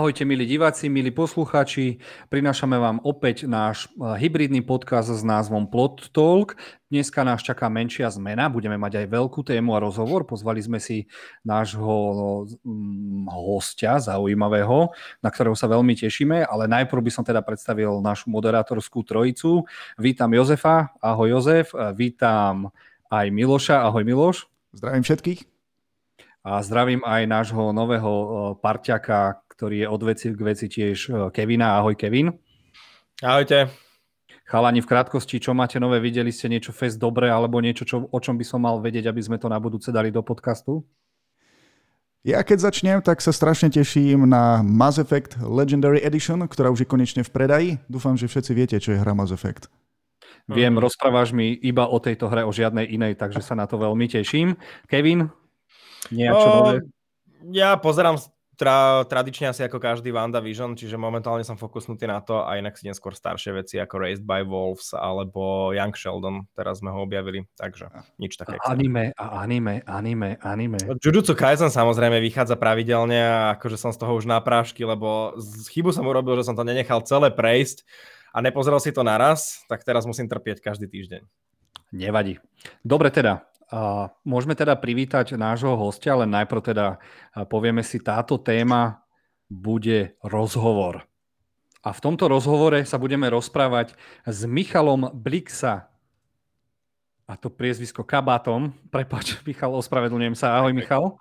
Ahojte milí diváci, milí poslucháči, prinášame vám opäť náš eh, hybridný podcast s názvom Plot Talk. Dneska nás čaká menšia zmena, budeme mať aj veľkú tému a rozhovor. Pozvali sme si nášho mm, hostia zaujímavého, na ktorého sa veľmi tešíme, ale najprv by som teda predstavil našu moderátorskú trojicu. Vítam Jozefa, ahoj Jozef, vítam aj Miloša, ahoj Miloš. Zdravím všetkých. A zdravím aj nášho nového eh, parťaka, ktorý je od veci k veci tiež e, Kevina. Ahoj Kevin. Ahojte. Chalani, v krátkosti, čo máte nové? Videli ste niečo fest dobre, alebo niečo, čo, o čom by som mal vedieť, aby sme to na budúce dali do podcastu? Ja keď začnem, tak sa strašne teším na Mass Effect Legendary Edition, ktorá už je konečne v predaji. Dúfam, že všetci viete, čo je hra Mass Effect. Viem, rozprávaš mi iba o tejto hre, o žiadnej inej, takže sa na to veľmi teším. Kevin, niečo o, Ja pozerám tra, tradične asi ako každý Vision, čiže momentálne som fokusnutý na to a inak si neskôr staršie veci ako Raised by Wolves alebo Young Sheldon, teraz sme ho objavili, takže nič také. A anime, a anime, anime, anime. Jujutsu Kaisen samozrejme vychádza pravidelne a akože som z toho už na prášky, lebo z chybu som urobil, že som to nenechal celé prejsť a nepozrel si to naraz, tak teraz musím trpieť každý týždeň. Nevadí. Dobre teda, môžeme teda privítať nášho hostia, ale najprv teda povieme si, táto téma bude rozhovor. A v tomto rozhovore sa budeme rozprávať s Michalom Blixa. A to priezvisko Kabátom. Prepač, Michal, ospravedlňujem sa. Ahoj, Michal.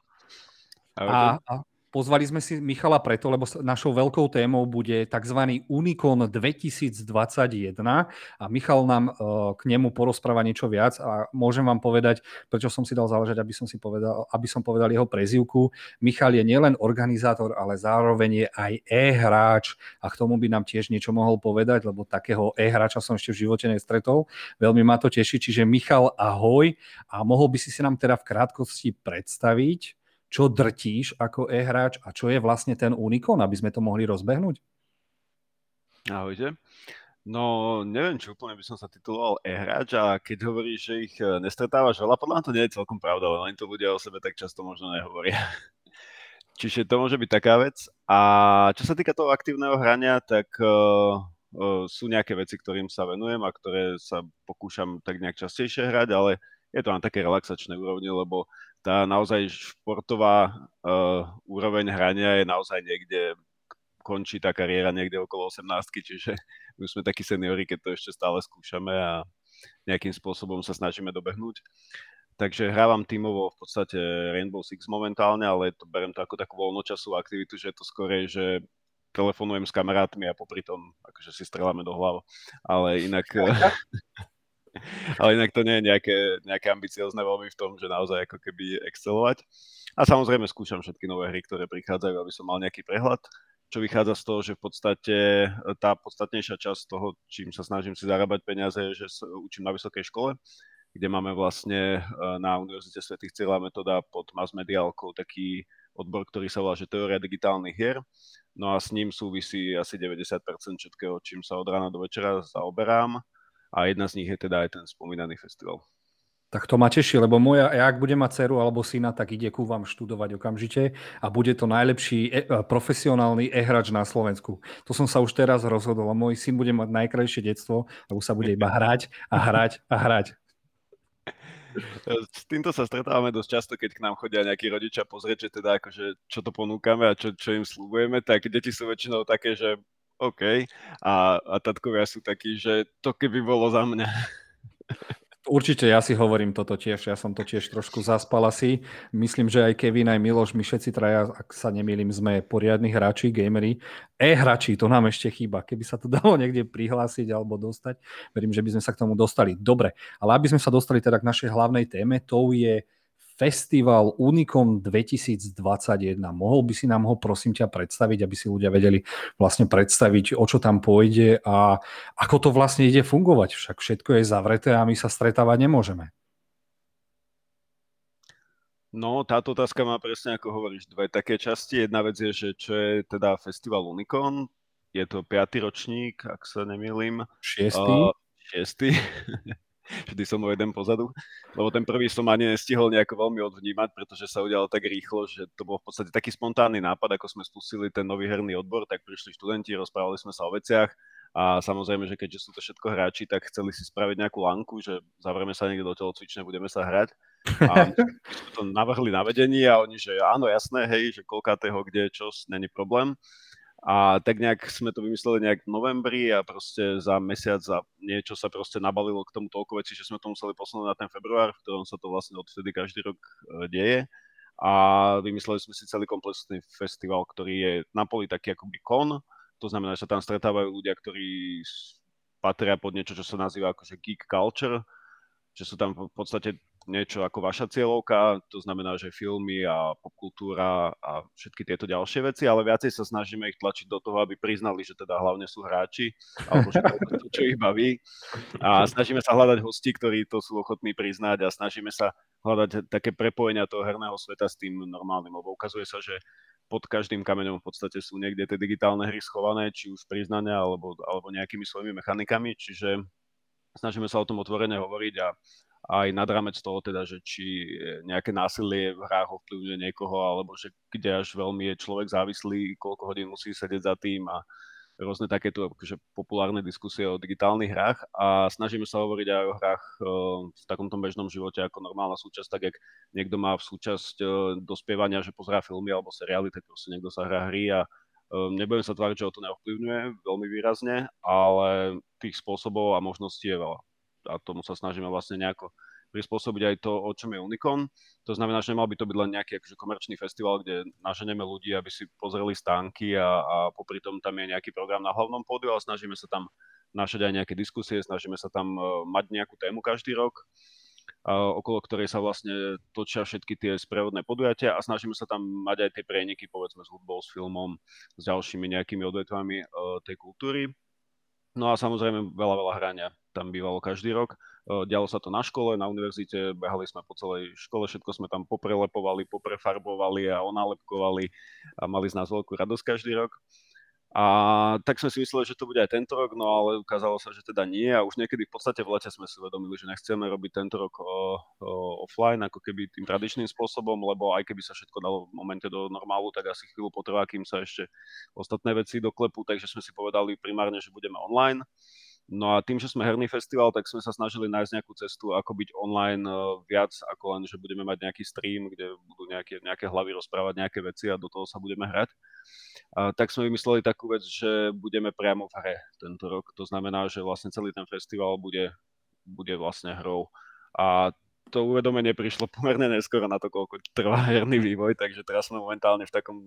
Ahoj. A, a Pozvali sme si Michala preto, lebo našou veľkou témou bude tzv. Unicon 2021 a Michal nám e, k nemu porozpráva niečo viac a môžem vám povedať, prečo som si dal záležať, aby som, si povedal, aby som povedal jeho prezivku. Michal je nielen organizátor, ale zároveň je aj e-hráč a k tomu by nám tiež niečo mohol povedať, lebo takého e-hráča som ešte v živote nestretol. Veľmi ma to teší, čiže Michal, ahoj a mohol by si si nám teda v krátkosti predstaviť, čo drtíš ako e-hráč a čo je vlastne ten Unikon, aby sme to mohli rozbehnúť? Ahojte. No, neviem, či úplne by som sa tituloval e-hráč a keď hovoríš, že ich e, nestretávaš veľa, podľa mňa to nie je celkom pravda, oni to ľudia o sebe tak často možno nehovoria. Čiže to môže byť taká vec. A čo sa týka toho aktívneho hrania, tak uh, uh, sú nejaké veci, ktorým sa venujem a ktoré sa pokúšam tak nejak častejšie hrať, ale je to na také relaxačné úrovni, lebo tá naozaj športová uh, úroveň hrania je naozaj niekde, končí tá kariéra niekde okolo 18 čiže my sme takí seniori, keď to ešte stále skúšame a nejakým spôsobom sa snažíme dobehnúť. Takže hrávam tímovo v podstate Rainbow Six momentálne, ale to berem to ako takú voľnočasovú aktivitu, že je to skorej, že telefonujem s kamarátmi a popri tom akože si streláme do hlavu. Ale inak ale inak to nie je nejaké, nejaké ambiciozne veľmi v tom, že naozaj ako keby excelovať. A samozrejme skúšam všetky nové hry, ktoré prichádzajú, aby som mal nejaký prehľad, čo vychádza z toho, že v podstate tá podstatnejšia časť toho, čím sa snažím si zarábať peniaze, je, že učím na vysokej škole, kde máme vlastne e, na Univerzite svätých Cyrila metoda pod mass mediálkou taký odbor, ktorý sa volá, že teória digitálnych hier. No a s ním súvisí asi 90% všetkého, čím sa od rána do večera zaoberám a jedna z nich je teda aj ten spomínaný festival. Tak to ma teší, lebo moja, ja ak budem mať dceru alebo syna, tak ide ku vám študovať okamžite a bude to najlepší e, e profesionálny e-hrač na Slovensku. To som sa už teraz rozhodol a môj syn bude mať najkrajšie detstvo, lebo sa bude iba hrať a hrať a hrať. S týmto sa stretávame dosť často, keď k nám chodia nejakí rodičia pozrieť, že teda akože, čo to ponúkame a čo, čo im slúbujeme, tak deti sú väčšinou také, že OK. A, a tatkovia sú takí, že to keby bolo za mňa. Určite, ja si hovorím toto tiež, ja som to tiež trošku zaspal asi. Myslím, že aj Kevin, aj Miloš, my všetci traja, ak sa nemýlim, sme poriadni hráči, gamery. E-hráči, to nám ešte chýba. Keby sa to dalo niekde prihlásiť alebo dostať, verím, že by sme sa k tomu dostali. Dobre, ale aby sme sa dostali teda k našej hlavnej téme, to je festival Unicom 2021. Mohol by si nám ho prosím ťa predstaviť, aby si ľudia vedeli vlastne predstaviť, o čo tam pôjde a ako to vlastne ide fungovať. Však všetko je zavreté a my sa stretávať nemôžeme. No, táto otázka má presne ako hovoríš dve také časti. Jedna vec je, že čo je teda festival Unicon. Je to piatý ročník, ak sa nemýlim. Šiestý. Uh, šiestý. vždy som o jeden pozadu, lebo ten prvý som ani nestihol nejako veľmi odvnímať, pretože sa udialo tak rýchlo, že to bol v podstate taký spontánny nápad, ako sme spustili ten nový herný odbor, tak prišli študenti, rozprávali sme sa o veciach a samozrejme, že keďže sú to všetko hráči, tak chceli si spraviť nejakú lanku, že zavrieme sa niekde do telocvične, budeme sa hrať. A sme to navrhli na vedení a oni, že áno, jasné, hej, že koľkátého, kde, čo, není problém. A tak nejak sme to vymysleli nejak v novembri a proste za mesiac za niečo sa proste nabalilo k tomu toľko vecí, že sme to museli posunúť na ten február, v ktorom sa to vlastne odvtedy každý rok e, deje. A vymysleli sme si celý komplexný festival, ktorý je na poli taký akoby kon, to znamená, že sa tam stretávajú ľudia, ktorí patria pod niečo, čo sa nazýva akože geek culture, že sú tam v podstate niečo ako vaša cieľovka, to znamená, že filmy a popkultúra a všetky tieto ďalšie veci, ale viacej sa snažíme ich tlačiť do toho, aby priznali, že teda hlavne sú hráči, alebo že to, čo ich baví. A snažíme sa hľadať hosti, ktorí to sú ochotní priznať a snažíme sa hľadať také prepojenia toho herného sveta s tým normálnym, lebo ukazuje sa, že pod každým kameňom v podstate sú niekde tie digitálne hry schované, či už priznania alebo, alebo nejakými svojimi mechanikami, čiže snažíme sa o tom otvorene hovoriť a aj nad rámec toho teda, že či nejaké násilie v hrách ovplyvňuje niekoho, alebo že kde až veľmi je človek závislý, koľko hodín musí sedieť za tým a rôzne takéto akože, populárne diskusie o digitálnych hrách. A snažíme sa hovoriť aj o hrách uh, v takomto bežnom živote ako normálna súčasť, tak jak niekto má v súčasť uh, dospievania, že pozerá filmy alebo seriály, tak proste niekto sa hrá hry a um, nebudem sa tváriť, že ho to neovplyvňuje veľmi výrazne, ale tých spôsobov a možností je veľa a tomu sa snažíme vlastne nejako prispôsobiť aj to, o čom je Unicon. To znamená, že nemal by to byť len nejaký akože komerčný festival, kde naženeme ľudí, aby si pozreli stánky a, a popri tom tam je nejaký program na hlavnom pódiu, ale snažíme sa tam našať aj nejaké diskusie, snažíme sa tam uh, mať nejakú tému každý rok, uh, okolo ktorej sa vlastne točia všetky tie sprievodné podujatia a snažíme sa tam mať aj tie prieniky, povedzme s hudbou, s filmom, s ďalšími nejakými odvetvami uh, tej kultúry. No a samozrejme veľa, veľa hrania tam bývalo každý rok. Dialo sa to na škole, na univerzite, behali sme po celej škole, všetko sme tam poprelepovali, poprefarbovali a onálepkovali a mali z nás veľkú radosť každý rok. A tak sme si mysleli, že to bude aj tento rok, no ale ukázalo sa, že teda nie a už niekedy v podstate v lete sme si uvedomili, že nechceme robiť tento rok o, o, offline, ako keby tým tradičným spôsobom, lebo aj keby sa všetko dalo v momente do normálu, tak asi chvíľu potrvá, kým sa ešte ostatné veci doklepú, takže sme si povedali primárne, že budeme online. No a tým, že sme herný festival, tak sme sa snažili nájsť nejakú cestu, ako byť online uh, viac, ako len, že budeme mať nejaký stream, kde budú nejaké, nejaké hlavy rozprávať nejaké veci a do toho sa budeme hrať. Uh, tak sme vymysleli takú vec, že budeme priamo v hre tento rok. To znamená, že vlastne celý ten festival bude, bude vlastne hrou. A to uvedomenie prišlo pomerne neskoro na to, koľko trvá herný vývoj, takže teraz sme momentálne v takom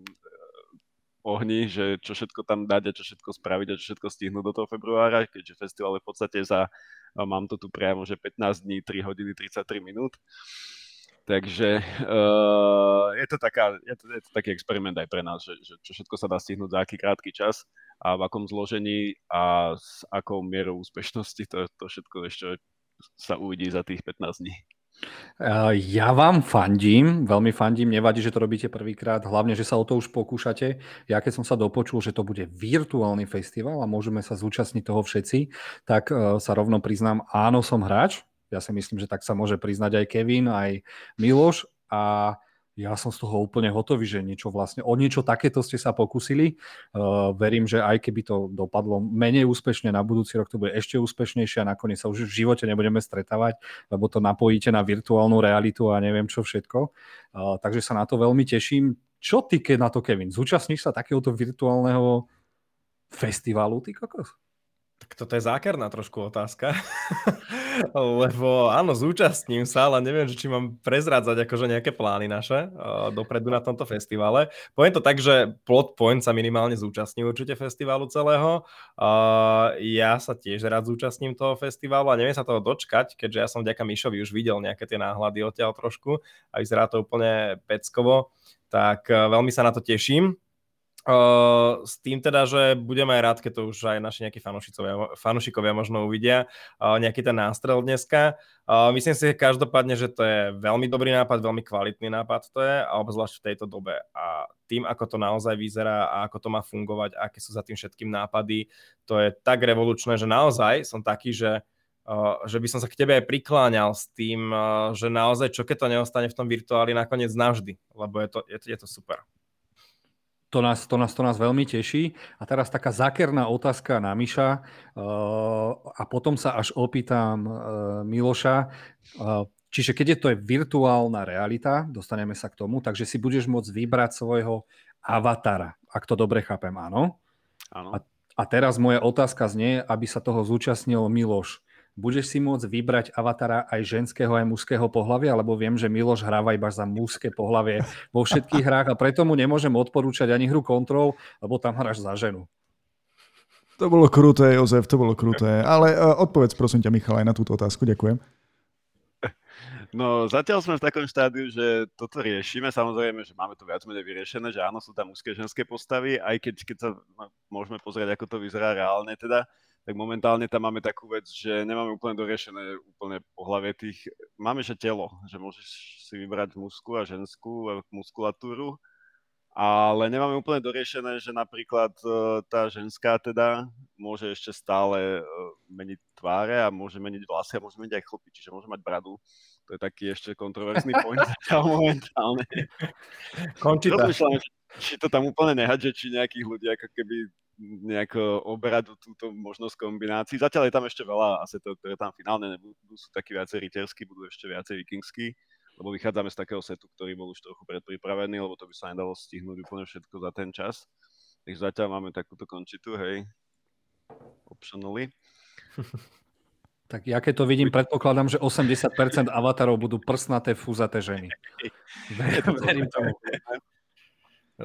ohni, že čo všetko tam dať a čo všetko spraviť a čo všetko stihnúť do toho februára, keďže festival je v podstate za, mám to tu priamo, že 15 dní, 3 hodiny, 33 minút. Takže uh, je, to taká, je, to, je to taký experiment aj pre nás, že, že čo všetko sa dá stihnúť za aký krátky čas a v akom zložení a s akou mierou úspešnosti, to, to všetko ešte sa uvidí za tých 15 dní. Ja vám fandím, veľmi fandím, nevadí, že to robíte prvýkrát, hlavne, že sa o to už pokúšate. Ja keď som sa dopočul, že to bude virtuálny festival a môžeme sa zúčastniť toho všetci, tak e, sa rovno priznám, áno, som hráč. Ja si myslím, že tak sa môže priznať aj Kevin, aj Miloš a ja som z toho úplne hotový, že niečo vlastne, o niečo takéto ste sa pokusili. Uh, verím, že aj keby to dopadlo menej úspešne, na budúci rok to bude ešte úspešnejšie a nakoniec sa už v živote nebudeme stretávať, lebo to napojíte na virtuálnu realitu a neviem čo všetko. Uh, takže sa na to veľmi teším. Čo ty, keď na to, Kevin? Zúčastníš sa takéhoto virtuálneho festivalu, ty kokos? Tak toto je zákerná trošku otázka. Lebo áno, zúčastním sa, ale neviem, či mám prezrádzať akože nejaké plány naše uh, dopredu na tomto festivale. Poviem to tak, že Plot Point sa minimálne zúčastní určite festivalu celého. Uh, ja sa tiež rád zúčastním toho festivalu a neviem sa toho dočkať, keďže ja som vďaka Mišovi už videl nejaké tie náhľady odtiaľ trošku a vyzerá to úplne peckovo. Tak uh, veľmi sa na to teším. Uh, s tým teda, že budeme aj rád, keď to už aj naši nejakí fanúšikovia možno uvidia, uh, nejaký ten nástrel dneska. Uh, myslím si každopádne, že to je veľmi dobrý nápad, veľmi kvalitný nápad to je, a obzvlášť v tejto dobe. A tým, ako to naozaj vyzerá a ako to má fungovať, aké sú za tým všetkým nápady, to je tak revolučné, že naozaj som taký, že že by som sa k tebe aj prikláňal s tým, že naozaj čo keď to neostane v tom virtuáli nakoniec navždy, lebo je to, je je to super. To nás, to, nás, to nás veľmi teší. A teraz taká zákerná otázka na Miša a potom sa až opýtam Miloša. Čiže keď je to je virtuálna realita, dostaneme sa k tomu, takže si budeš môcť vybrať svojho avatara, ak to dobre chápem, áno? Áno. A, a teraz moja otázka znie, aby sa toho zúčastnil Miloš budeš si môcť vybrať avatara aj ženského, aj mužského pohľavia, lebo viem, že Miloš hráva iba za mužské pohlavie vo všetkých hrách a preto mu nemôžem odporúčať ani hru kontrol, lebo tam hráš za ženu. To bolo kruté, Jozef, to bolo kruté. Ale uh, odpovedz prosím ťa, Michal, aj na túto otázku. Ďakujem. No zatiaľ sme v takom štádiu, že toto riešime. Samozrejme, že máme to viac menej vyriešené, že áno, sú tam mužské ženské postavy, aj keď, keď sa no, môžeme pozrieť, ako to vyzerá reálne teda tak momentálne tam máme takú vec, že nemáme úplne doriešené úplne pohľavie tých, máme že telo, že môžeš si vybrať mužskú a ženskú muskulatúru, ale nemáme úplne doriešené, že napríklad e, tá ženská teda môže ešte stále e, meniť tváre a môže meniť vlasy a môže meniť aj chlpy, čiže môže mať bradu. To je taký ešte kontroverzný point momentálne. Končita. či to tam úplne nehať, že či nejakých ľudí ako keby nejako oberať do túto možnosť kombinácií. Zatiaľ je tam ešte veľa asetov, ktoré tam finálne nebudú, sú takí viacej rytierskí, budú ešte viacej vikingskí, lebo vychádzame z takého setu, ktorý bol už trochu predpripravený, lebo to by sa nedalo stihnúť úplne všetko za ten čas. Takže zatiaľ máme takúto končitu, hej, optionally. Tak ja keď to vidím, predpokladám, že 80% avatarov budú prsnaté, fúzaté ženy. Verím tomu.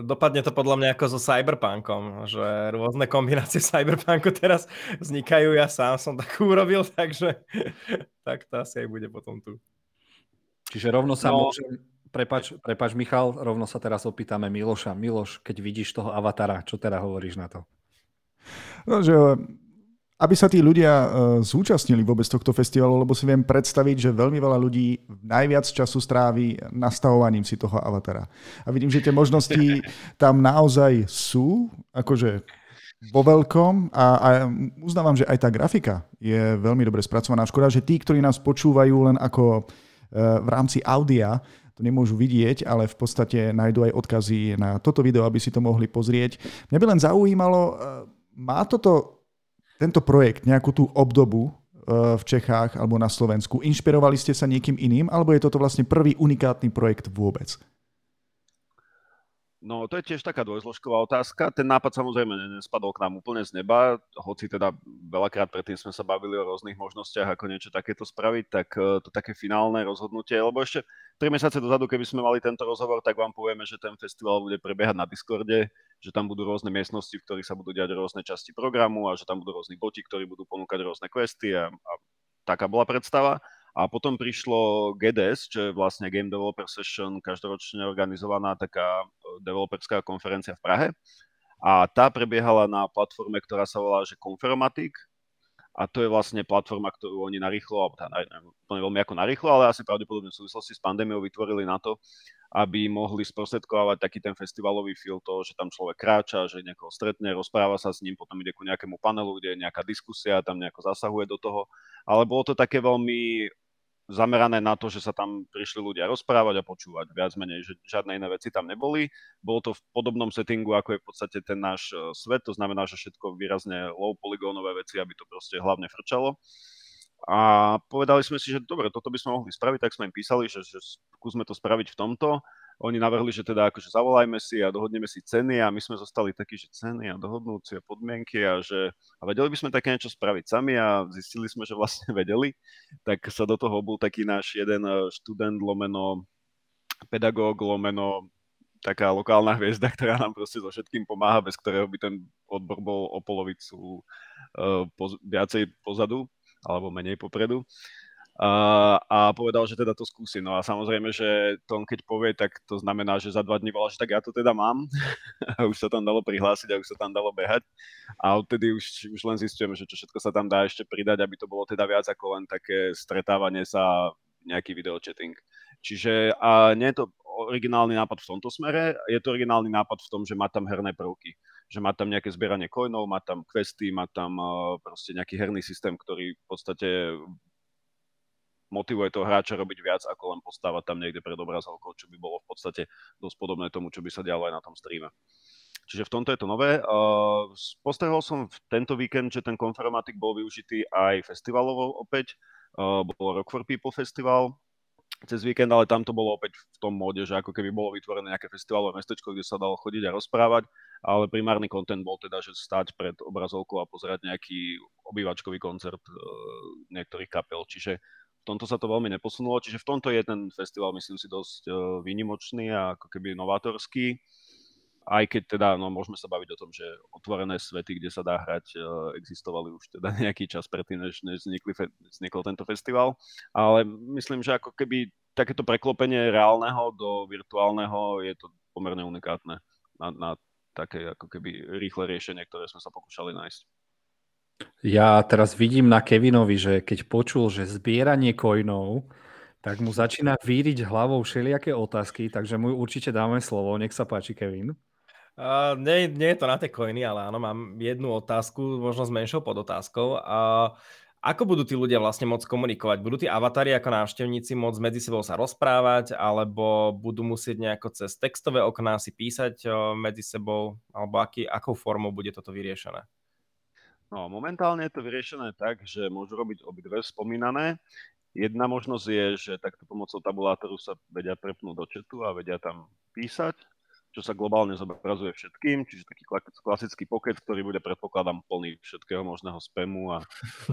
Dopadne to podľa mňa ako so Cyberpunkom, že rôzne kombinácie Cyberpunku teraz vznikajú. Ja sám som tak urobil, takže tak to asi aj bude potom tu. Čiže rovno sa no. môžem... Prepač, prepač, Michal, rovno sa teraz opýtame Miloša. Miloš, keď vidíš toho avatara, čo teda hovoríš na to? No, že aby sa tí ľudia uh, zúčastnili vôbec tohto festivalu, lebo si viem predstaviť, že veľmi veľa ľudí najviac času strávi nastavovaním si toho avatara. A vidím, že tie možnosti tam naozaj sú, akože vo veľkom a, a uznávam, že aj tá grafika je veľmi dobre spracovaná. Škoda, že tí, ktorí nás počúvajú len ako uh, v rámci audia, to nemôžu vidieť, ale v podstate nájdú aj odkazy na toto video, aby si to mohli pozrieť. Mňa by len zaujímalo, uh, má toto tento projekt, nejakú tú obdobu eh, v Čechách alebo na Slovensku, inšpirovali ste sa niekým iným, alebo je toto vlastne prvý unikátny projekt vôbec? No to je tiež taká dvojzložková otázka. Ten nápad samozrejme nespadol k nám úplne z neba, hoci teda veľakrát predtým sme sa bavili o rôznych možnostiach, ako niečo takéto spraviť, tak eh, to také finálne rozhodnutie, lebo ešte 3 mesiace dozadu, keby sme mali tento rozhovor, tak vám povieme, že ten festival bude prebiehať na Discorde, že tam budú rôzne miestnosti, v ktorých sa budú diať rôzne časti programu a že tam budú rôzni boti, ktorí budú ponúkať rôzne questy a, a taká bola predstava. A potom prišlo GDS, čo je vlastne Game Developer Session, každoročne organizovaná taká e, developerská konferencia v Prahe. A tá prebiehala na platforme, ktorá sa volá že Confermatic. A to je vlastne platforma, ktorú oni narýchlo, alebo tá, neviem veľmi ako narýchlo, ale asi pravdepodobne v súvislosti s pandémiou vytvorili na to, aby mohli sprostredkovať taký ten festivalový feel toho, že tam človek kráča, že niekoho stretne, rozpráva sa s ním, potom ide ku nejakému panelu, kde je nejaká diskusia, tam nejako zasahuje do toho. Ale bolo to také veľmi zamerané na to, že sa tam prišli ľudia rozprávať a počúvať. Viac menej, že žiadne iné veci tam neboli. Bolo to v podobnom settingu, ako je v podstate ten náš e, svet, to znamená, že všetko výrazne low poligónové veci, aby to proste hlavne frčalo. A povedali sme si, že dobre, toto by sme mohli spraviť, tak sme im písali, že, že skúsme to spraviť v tomto. Oni navrhli, že teda akože zavolajme si a dohodneme si ceny a my sme zostali takí, že ceny a dohodnúť si a podmienky a že a vedeli by sme také niečo spraviť sami a zistili sme, že vlastne vedeli. Tak sa do toho bol taký náš jeden eh, študent lomeno pedagóg lomeno taká lokálna hviezda, ktorá nám proste so všetkým pomáha, bez ktorého by ten odbor bol o polovicu uh, po, viacej pozadu alebo menej popredu. A, a povedal, že teda to skúsi. No a samozrejme, že to on keď povie, tak to znamená, že za dva dní volá, že tak ja to teda mám. a už sa tam dalo prihlásiť a už sa tam dalo behať. A odtedy už, už len zistujeme, že čo všetko sa tam dá ešte pridať, aby to bolo teda viac ako len také stretávanie sa, nejaký videochatting. Čiže a nie je to originálny nápad v tomto smere, je to originálny nápad v tom, že má tam herné prvky že má tam nejaké zbieranie coinov, má tam questy, má tam uh, proste nejaký herný systém, ktorý v podstate motivuje toho hráča robiť viac, ako len postávať tam niekde pred obrazovkou, čo by bolo v podstate dosť podobné tomu, čo by sa dialo aj na tom streame. Čiže v tomto je to nové. Uh, postrehol som v tento víkend, že ten konformatik bol využitý aj festivalovo opäť. Uh, bol Rock for People festival, cez víkend, ale tam to bolo opäť v tom móde, že ako keby bolo vytvorené nejaké festivalové mestečko, kde sa dalo chodiť a rozprávať, ale primárny kontent bol teda, že stať pred obrazovkou a pozerať nejaký obývačkový koncert uh, niektorých kapel, čiže tomto sa to veľmi neposunulo, čiže v tomto je ten festival, myslím si, dosť uh, výnimočný a ako keby novátorský aj keď teda, no môžeme sa baviť o tom, že otvorené svety, kde sa dá hrať, e, existovali už teda nejaký čas predtým, než, než vznikli, vznikol tento festival, ale myslím, že ako keby takéto preklopenie reálneho do virtuálneho je to pomerne unikátne na, na také ako keby rýchle riešenie, ktoré sme sa pokúšali nájsť. Ja teraz vidím na Kevinovi, že keď počul, že zbieranie coinov, tak mu začína víriť hlavou všelijaké otázky, takže mu určite dáme slovo. Nech sa páči, Kevin. Uh, nie, nie je to na tie coiny, ale áno, mám jednu otázku, možno s menšou podotázkou. Uh, ako budú tí ľudia vlastne môcť komunikovať? Budú tí avatári ako návštevníci môcť medzi sebou sa rozprávať, alebo budú musieť nejako cez textové okná si písať medzi sebou, alebo aký, akou formou bude toto vyriešené? No, momentálne je to vyriešené tak, že môžu robiť obidve spomínané. Jedna možnosť je, že takto pomocou tabulátoru sa vedia prepnúť do četu a vedia tam písať čo sa globálne zobrazuje všetkým, čiže taký klasický pocket, ktorý bude, predpokladám, plný všetkého možného spamu a,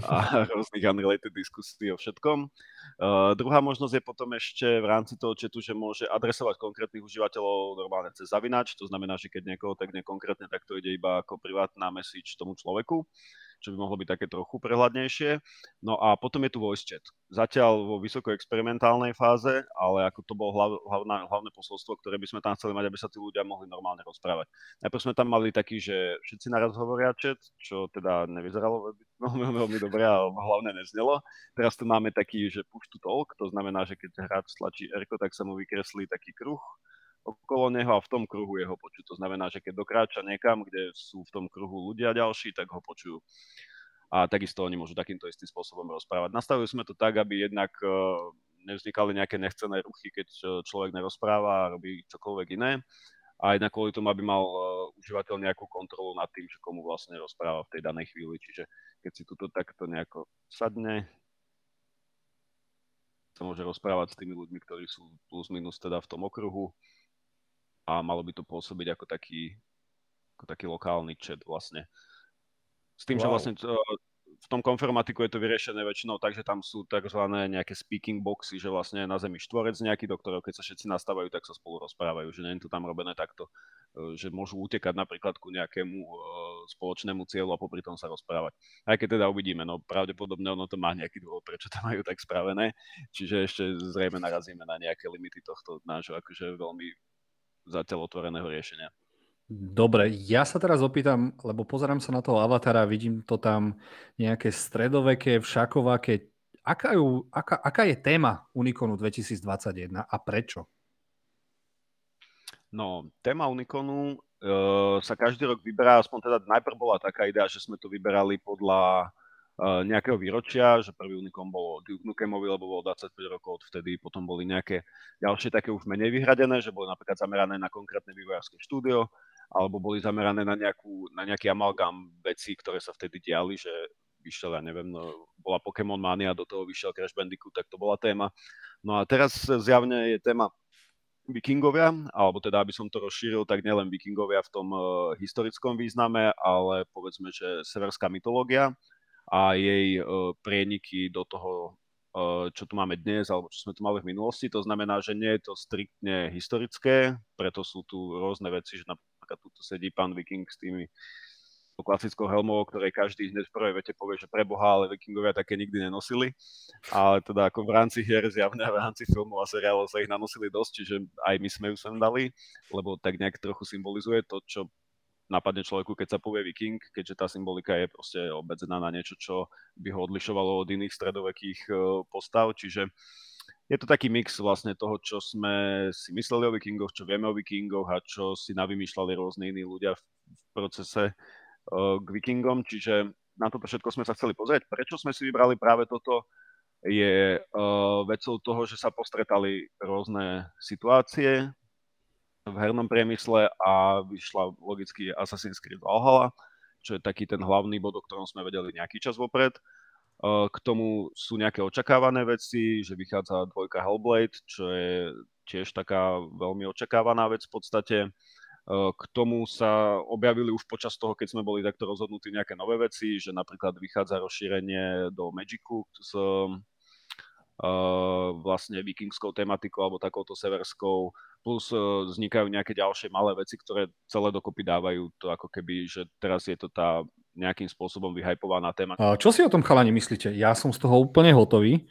a rôznych unrelated diskusí o všetkom. Uh, druhá možnosť je potom ešte v rámci toho chatu, že môže adresovať konkrétnych užívateľov normálne cez zavinač, to znamená, že keď niekoho tak konkrétne, tak to ide iba ako privátna message tomu človeku čo by mohlo byť také trochu prehľadnejšie. No a potom je tu voice. Zatiaľ vo vysoko experimentálnej fáze, ale ako to bolo hlav, hlavná, hlavné posolstvo, ktoré by sme tam chceli mať, aby sa tí ľudia mohli normálne rozprávať. Najprv sme tam mali taký, že všetci naraz hovoria chat, čo teda nevyzeralo veľmi, veľmi dobre a hlavne neznelo. Teraz tu máme taký, že push to talk, to znamená, že keď hráč stlačí R, tak sa mu vykreslí taký kruh okolo neho a v tom kruhu je ho počuť. To znamená, že keď dokráča niekam, kde sú v tom kruhu ľudia ďalší, tak ho počujú. A takisto oni môžu takýmto istým spôsobom rozprávať. Nastavili sme to tak, aby jednak e, nevznikali nejaké nechcené ruchy, keď e, človek nerozpráva a robí čokoľvek iné. A jednak kvôli tomu, aby mal uh, užívateľ nejakú kontrolu nad tým, že komu vlastne rozpráva v tej danej chvíli. Čiže keď si tuto takto nejako sadne, sa môže rozprávať s tými ľuďmi, ktorí sú plus minus teda v tom okruhu a malo by to pôsobiť ako taký, ako taký lokálny chat vlastne. S tým, wow. že vlastne v tom konformatiku je to vyriešené väčšinou tak, že tam sú tzv. nejaké speaking boxy, že vlastne na zemi štvorec nejaký, do ktorého keď sa všetci nastávajú, tak sa spolu rozprávajú, že nie je to tam robené takto, e, že môžu utekať napríklad ku nejakému uh, spoločnému cieľu a popri tom sa rozprávať. Aj keď teda uvidíme, no pravdepodobne ono to má nejaký dôvod, prečo to majú tak spravené, čiže ešte zrejme narazíme na nejaké limity tohto nášho akože veľmi zatiaľ otvoreného riešenia. Dobre, ja sa teraz opýtam, lebo pozerám sa na toho avatara, vidím to tam nejaké stredoveké, všakovaké. Aká, ju, aká, aká je téma Unikonu 2021 a prečo? No, téma Unikonu uh, sa každý rok vyberá, aspoň teda najprv bola taká idea, že sme to vyberali podľa nejakého výročia, že prvý Unicom bolo Duke Nukemovi, lebo bolo 25 rokov odvtedy, potom boli nejaké ďalšie také už menej vyhradené, že boli napríklad zamerané na konkrétne vývojárske štúdio, alebo boli zamerané na, nejakú, na nejaký amalgam vecí, ktoré sa vtedy diali, že vyšiel, ja neviem, no, bola Pokémon Mania, do toho vyšiel Crash Bandicoot, tak to bola téma. No a teraz zjavne je téma vikingovia, alebo teda, aby som to rozšíril, tak nielen vikingovia v tom uh, historickom význame, ale povedzme, že severská mytológia, a jej uh, prieniky do toho, uh, čo tu máme dnes, alebo čo sme tu mali v minulosti. To znamená, že nie je to striktne historické, preto sú tu rôzne veci, že napríklad tu sedí pán Viking s tými klasickou helmou, o ktorej každý hneď v prvej vete povie, že preboha, ale vikingovia také nikdy nenosili. Ale teda ako v rámci hier zjavne v rámci filmov a seriálov sa ich nanosili dosť, čiže aj my sme ju sem dali, lebo tak nejak trochu symbolizuje to, čo napadne človeku, keď sa povie viking, keďže tá symbolika je proste obmedzená na niečo, čo by ho odlišovalo od iných stredovekých e, postav, čiže je to taký mix vlastne toho, čo sme si mysleli o vikingoch, čo vieme o vikingoch a čo si navymýšľali rôzne iní ľudia v procese uh, k vikingom, čiže na toto všetko sme sa chceli pozrieť. Prečo sme si vybrali práve toto? Je uh, vecou toho, že sa postretali rôzne situácie v hernom priemysle a vyšla logicky Assassin's Creed Valhalla, čo je taký ten hlavný bod, o ktorom sme vedeli nejaký čas vopred. K tomu sú nejaké očakávané veci, že vychádza dvojka Hellblade, čo je tiež taká veľmi očakávaná vec v podstate. K tomu sa objavili už počas toho, keď sme boli takto rozhodnutí nejaké nové veci, že napríklad vychádza rozšírenie do Magicu s vlastne vikingskou tematikou alebo takouto severskou plus uh, vznikajú nejaké ďalšie malé veci, ktoré celé dokopy dávajú to ako keby, že teraz je to tá nejakým spôsobom vyhajpovaná téma. Čo si o tom chalani myslíte? Ja som z toho úplne hotový.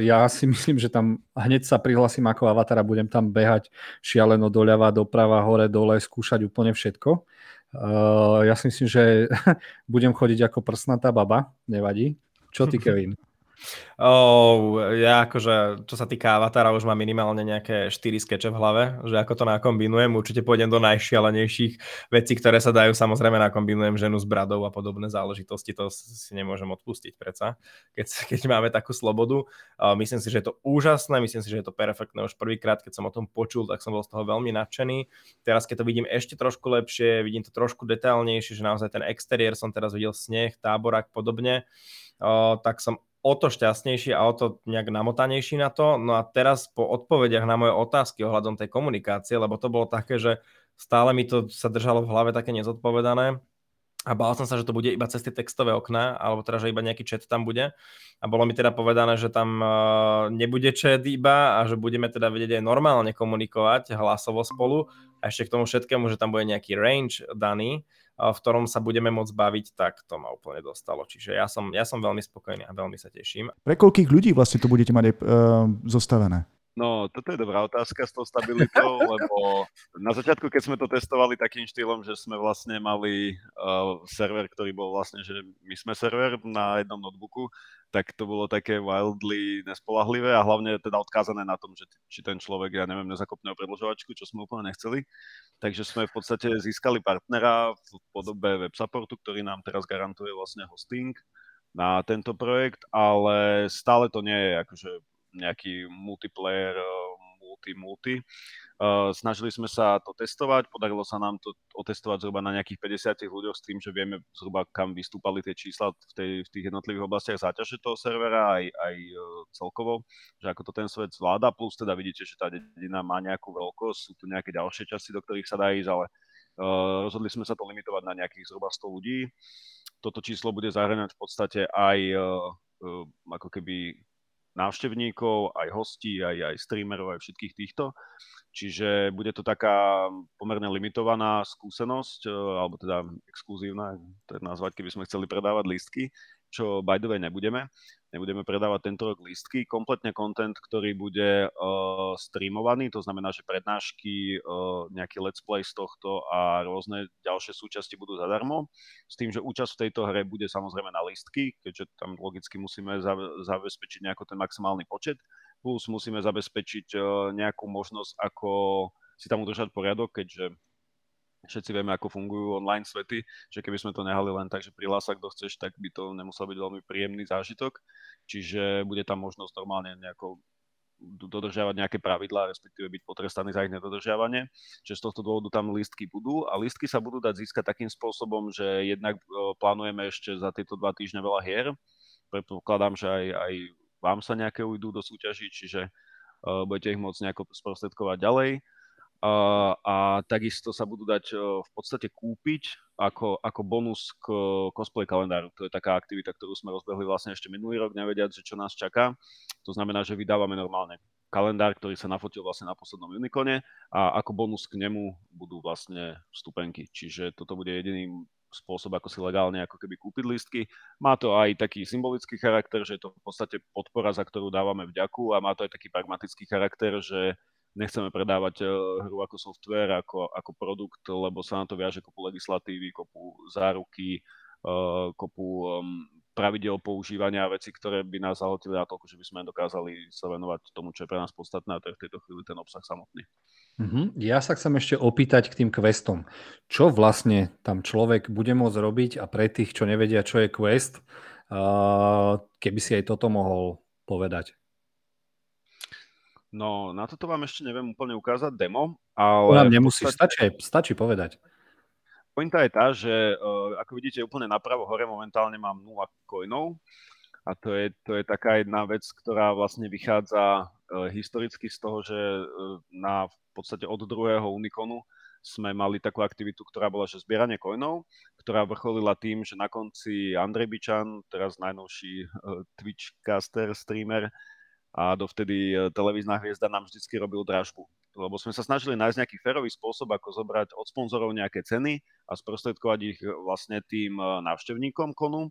Ja si myslím, že tam hneď sa prihlasím ako avatar a budem tam behať šialeno doľava, doprava, hore, dole, skúšať úplne všetko. Ja si myslím, že budem chodiť ako prsnatá baba, nevadí. Čo ty, Kevin? Oh, ja akože, čo sa týka Avatara, už mám minimálne nejaké 4 skeče v hlave, že ako to nakombinujem. Určite pôjdem do najšialenejších vecí, ktoré sa dajú. Samozrejme nakombinujem ženu s bradou a podobné záležitosti. To si nemôžem odpustiť predsa, keď, keď máme takú slobodu. Uh, myslím si, že je to úžasné, myslím si, že je to perfektné. Už prvýkrát, keď som o tom počul, tak som bol z toho veľmi nadšený. Teraz, keď to vidím ešte trošku lepšie, vidím to trošku detailnejšie, že naozaj ten exteriér som teraz videl sneh, táborak, podobne, uh, tak som o to šťastnejší a o to nejak namotanejší na to. No a teraz po odpovediach na moje otázky ohľadom tej komunikácie, lebo to bolo také, že stále mi to sa držalo v hlave také nezodpovedané a bál som sa, že to bude iba cez tie textové okná, alebo teda, že iba nejaký chat tam bude. A bolo mi teda povedané, že tam uh, nebude chat iba a že budeme teda vedieť aj normálne komunikovať hlasovo spolu a ešte k tomu všetkému, že tam bude nejaký range daný v ktorom sa budeme môcť baviť, tak to ma úplne dostalo. Čiže ja som, ja som veľmi spokojný a veľmi sa teším. Pre koľkých ľudí vlastne to budete mať aj uh, zostavené? No, toto je dobrá otázka s tou stabilitou, lebo na začiatku, keď sme to testovali takým štýlom, že sme vlastne mali uh, server, ktorý bol vlastne, že my sme server na jednom notebooku, tak to bolo také wildly nespolahlivé a hlavne teda odkázané na tom, že či ten človek, ja neviem, nezakopne o predlžovačku, čo sme úplne nechceli. Takže sme v podstate získali partnera v podobe web supportu, ktorý nám teraz garantuje vlastne hosting na tento projekt, ale stále to nie je akože nejaký multiplayer, eh, multi-multi. Uh, snažili sme sa to testovať, podarilo sa nám to otestovať zhruba na nejakých 50 ľuďoch s tým, že vieme zhruba kam vystúpali tie čísla v, tej, v tých jednotlivých oblastiach záťaže toho servera aj, aj uh, celkovo, že ako to ten svet zvláda, plus teda vidíte, že tá dedina má nejakú veľkosť, sú tu nejaké ďalšie časti, do ktorých sa dá ísť, ale uh, rozhodli sme sa to limitovať na nejakých zhruba 100 ľudí. Toto číslo bude zahrňať v podstate aj uh, uh, ako keby návštevníkov, aj hostí, aj, aj streamerov, aj všetkých týchto. Čiže bude to taká pomerne limitovaná skúsenosť, e, alebo teda exkluzívna, to je nazvať, keby sme chceli predávať lístky, čo by the way nebudeme nebudeme predávať tento rok lístky. Kompletne content, ktorý bude uh, streamovaný, to znamená, že prednášky, uh, nejaký let's play z tohto a rôzne ďalšie súčasti budú zadarmo. S tým, že účasť v tejto hre bude samozrejme na lístky, keďže tam logicky musíme zabezpečiť nejako ten maximálny počet, plus musíme zabezpečiť uh, nejakú možnosť, ako si tam udržať poriadok, keďže všetci vieme, ako fungujú online svety, že keby sme to nehali len tak, že prihlása, kto chceš, tak by to nemusel byť veľmi príjemný zážitok. Čiže bude tam možnosť normálne nejako dodržiavať nejaké pravidlá, respektíve byť potrestaný za ich nedodržiavanie. Čiže z tohto dôvodu tam lístky budú a lístky sa budú dať získať takým spôsobom, že jednak plánujeme ešte za tieto dva týždne veľa hier. Predpokladám, že aj, aj vám sa nejaké ujdú do súťaží, čiže uh, budete ich môcť nejako sprostredkovať ďalej a, a takisto sa budú dať v podstate kúpiť ako, ako bonus k cosplay kalendáru. To je taká aktivita, ktorú sme rozbehli vlastne ešte minulý rok, nevediac, že čo nás čaká. To znamená, že vydávame normálne kalendár, ktorý sa nafotil vlastne na poslednom Unikone a ako bonus k nemu budú vlastne vstupenky. Čiže toto bude jediný spôsob, ako si legálne ako keby kúpiť listky. Má to aj taký symbolický charakter, že je to v podstate podpora, za ktorú dávame vďaku a má to aj taký pragmatický charakter, že nechceme predávať eh, hru ako software, ako, ako produkt, lebo sa na to viaže kopu legislatívy, kopu záruky, eh, kopu um, pravidel používania a veci, ktoré by nás zahltili toľko, že by sme dokázali sa venovať tomu, čo je pre nás podstatné a to je v tejto chvíli ten obsah samotný. Uh-huh. Ja sa chcem ešte opýtať k tým questom. Čo vlastne tam človek bude môcť robiť a pre tých, čo nevedia, čo je quest, keby si aj toto mohol povedať. No, na toto vám ešte neviem úplne ukázať demo, ale... Nám nemusí, podstate... stačí, stačí povedať. Pointa je tá, že uh, ako vidíte úplne napravo hore momentálne mám 0 coinov a to je, to je taká jedna vec, ktorá vlastne vychádza uh, historicky z toho, že uh, na v podstate od druhého Unikonu sme mali takú aktivitu, ktorá bola, že zbieranie coinov, ktorá vrcholila tým, že na konci Andrej Bičan, teraz najnovší uh, Twitchcaster, streamer, a dovtedy televízna hviezda nám vždycky robil dražbu. Lebo sme sa snažili nájsť nejaký férový spôsob, ako zobrať od sponzorov nejaké ceny a sprostredkovať ich e, vlastne tým e, návštevníkom konu, e,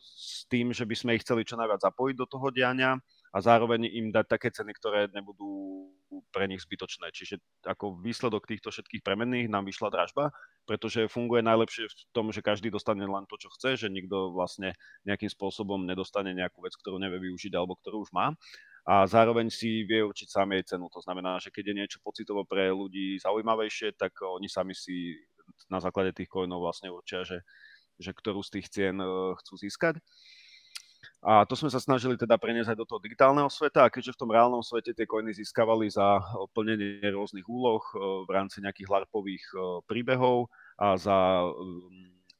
s tým, že by sme ich chceli čo najviac zapojiť do toho diania a zároveň im dať také ceny, ktoré nebudú pre nich zbytočné. Čiže ako výsledok týchto všetkých premenných nám vyšla dražba, pretože funguje najlepšie v tom, že každý dostane len to, čo chce, že nikto vlastne nejakým spôsobom nedostane nejakú vec, ktorú nevie využiť alebo ktorú už má a zároveň si vie určiť sám jej cenu. To znamená, že keď je niečo pocitovo pre ľudí zaujímavejšie, tak oni sami si na základe tých coinov vlastne určia, že, že ktorú z tých cien e, chcú získať. A to sme sa snažili teda preniesť aj do toho digitálneho sveta a keďže v tom reálnom svete tie coiny získavali za plnenie rôznych úloh e, v rámci nejakých larpových e, príbehov a za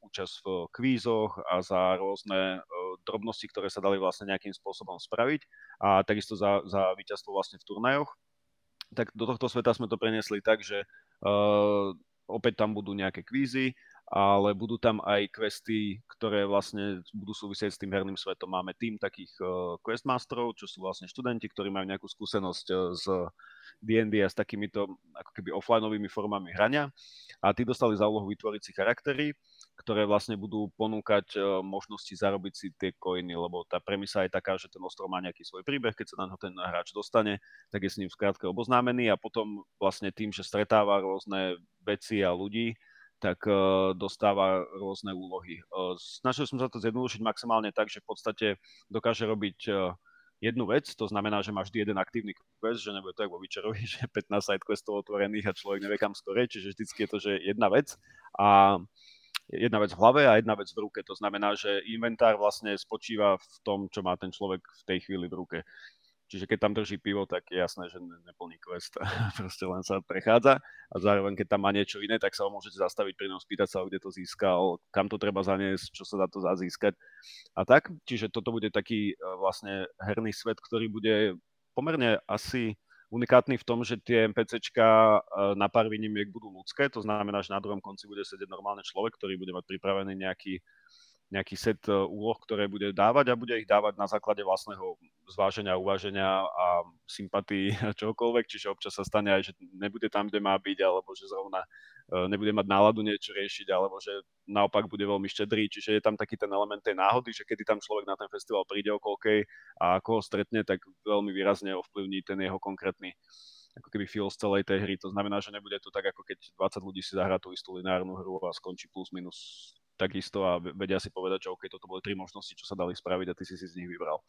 účasť v kvízoch a za rôzne drobnosti, ktoré sa dali vlastne nejakým spôsobom spraviť a takisto za, za víťazstvo vlastne v turnajoch. Tak do tohto sveta sme to preniesli tak, že uh, opäť tam budú nejaké kvízy, ale budú tam aj questy, ktoré vlastne budú súvisieť s tým herným svetom. Máme tým takých uh, questmasterov, čo sú vlastne študenti, ktorí majú nejakú skúsenosť uh, z D&D a s takýmito ako keby offlineovými formami hrania. A tí dostali za úlohu vytvoriť si charaktery, ktoré vlastne budú ponúkať e, možnosti zarobiť si tie coiny, lebo tá premisa je taká, že ten ostrov má nejaký svoj príbeh, keď sa na ten hráč dostane, tak je s ním skrátke oboznámený a potom vlastne tým, že stretáva rôzne veci a ľudí, tak uh, dostáva rôzne úlohy. Uh, snažil som sa to zjednodušiť maximálne tak, že v podstate dokáže robiť uh, jednu vec, to znamená, že máš vždy jeden aktívny quest, že nebude to ako vo Witcherovi, že 15 sidequestov otvorených a človek nevie kam skore, čiže vždycky je to, že jedna vec a jedna vec v hlave a jedna vec v ruke. To znamená, že inventár vlastne spočíva v tom, čo má ten človek v tej chvíli v ruke. Čiže keď tam drží pivo, tak je jasné, že neplní quest. Proste len sa prechádza a zároveň, keď tam má niečo iné, tak sa ho môžete zastaviť pri ňom, spýtať sa, kde to získal, kam to treba zaniesť, čo sa dá to zazískať a tak. Čiže toto bude taký e, vlastne herný svet, ktorý bude pomerne asi unikátny v tom, že tie NPCčka e, na pár výnimiek budú ľudské, to znamená, že na druhom konci bude sedieť normálny človek, ktorý bude mať pripravený nejaký nejaký set e, úloh, ktoré bude dávať a bude ich dávať na základe vlastného zváženia, uváženia a sympatí čokoľvek, čiže občas sa stane aj, že nebude tam, kde má byť, alebo že zrovna e, nebude mať náladu niečo riešiť, alebo že naopak bude veľmi štedrý, čiže je tam taký ten element tej náhody, že kedy tam človek na ten festival príde okolkej a ako ho stretne, tak veľmi výrazne ovplyvní ten jeho konkrétny ako keby feel z celej tej hry. To znamená, že nebude to tak, ako keď 20 ľudí si zahrá tú istú lineárnu hru a skončí plus minus takisto a vedia si povedať, že OK, toto boli tri možnosti, čo sa dali spraviť a ty si si z nich vybral.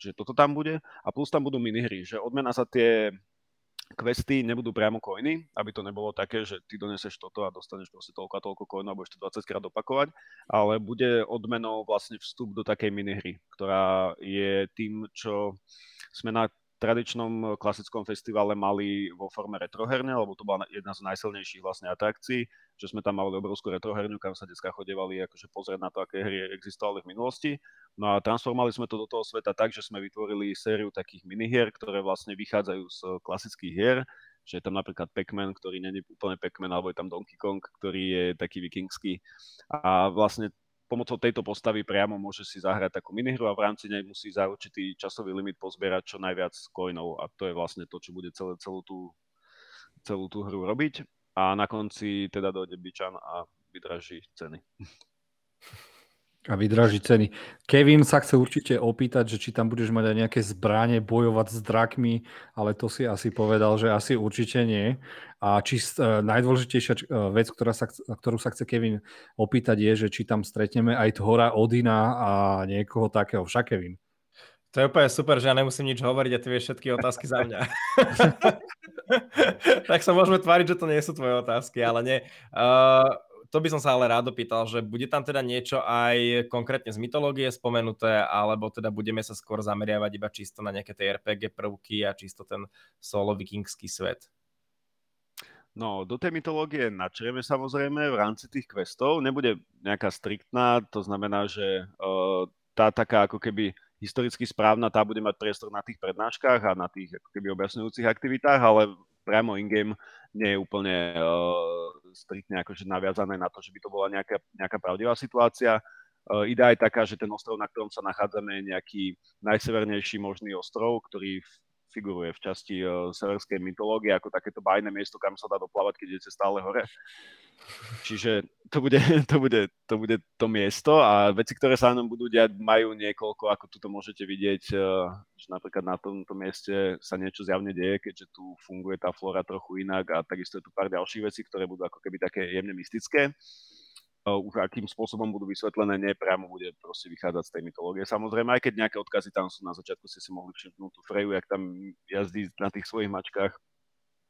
Čiže toto tam bude a plus tam budú minihry, že odmena sa tie questy nebudú priamo coiny, aby to nebolo také, že ty doneseš toto a dostaneš proste toľko a toľko coinov a budeš to 20 krát opakovať, ale bude odmenou vlastne vstup do takej minihry, ktorá je tým, čo sme na tradičnom eh, klasickom festivale mali vo forme retroherne, lebo to bola jedna z najsilnejších vlastne atrakcií, že sme tam mali obrovskú retroherňu, kam sa detská chodevali akože pozrieť na to, aké hry existovali v minulosti. No a transformovali sme to do toho sveta tak, že sme vytvorili sériu takých minihier, ktoré vlastne vychádzajú z klasických hier, že je tam napríklad Pac-Man, ktorý není úplne Pac-Man, alebo je tam Donkey Kong, ktorý je taký vikingský. A vlastne pomocou tejto postavy priamo môže si zahrať takú minihru a v rámci nej musí za určitý časový limit pozbierať čo najviac coinov a to je vlastne to, čo bude celé, celú, tú, celú tú hru robiť a na konci teda dojde Bičan a vydraží ceny. A vydraží ceny. Kevin sa chce určite opýtať, že či tam budeš mať aj nejaké zbranie, bojovať s drakmi, ale to si asi povedal, že asi určite nie. A či uh, najdôležitejšia uh, vec, ktorá sa, ktorú sa chce Kevin opýtať je, že či tam stretneme aj Thora, Odina a niekoho takého. Však Kevin. To je úplne super, že ja nemusím nič hovoriť a ty vieš všetky otázky za mňa. tak sa môžeme tváriť, že to nie sú tvoje otázky, ale nie. Uh, to by som sa ale rád opýtal, že bude tam teda niečo aj konkrétne z mytológie spomenuté, alebo teda budeme sa skôr zameriavať iba čisto na nejaké tie RPG prvky a čisto ten solo vikingský svet? No, do tej mytológie načrieme samozrejme v rámci tých questov. Nebude nejaká striktná, to znamená, že uh, tá taká ako keby historicky správna, tá bude mať priestor na tých prednáškach a na tých ako keby objasňujúcich aktivitách, ale priamo in-game nie je úplne uh, striktne akože naviazané na to, že by to bola nejaká, nejaká pravdivá situácia. Uh, ide aj taká, že ten ostrov, na ktorom sa nachádzame, je nejaký najsevernejší možný ostrov, ktorý figuruje v časti uh, severskej mytológie ako takéto bajné miesto, kam sa dá doplávať, keď idete stále hore. Čiže to bude, to, bude, to bude to miesto a veci, ktoré sa nám budú diať, majú niekoľko, ako tu to môžete vidieť, uh, že napríklad na tomto mieste sa niečo zjavne deje, keďže tu funguje tá flora trochu inak a takisto je tu pár ďalších vecí, ktoré budú ako keby také jemne mystické už akým spôsobom budú vysvetlené, nie priamo bude proste vychádzať z tej mytológie. Samozrejme, aj keď nejaké odkazy tam sú, na začiatku ste si mohli všimnúť tú Freju, jak tam jazdí na tých svojich mačkách,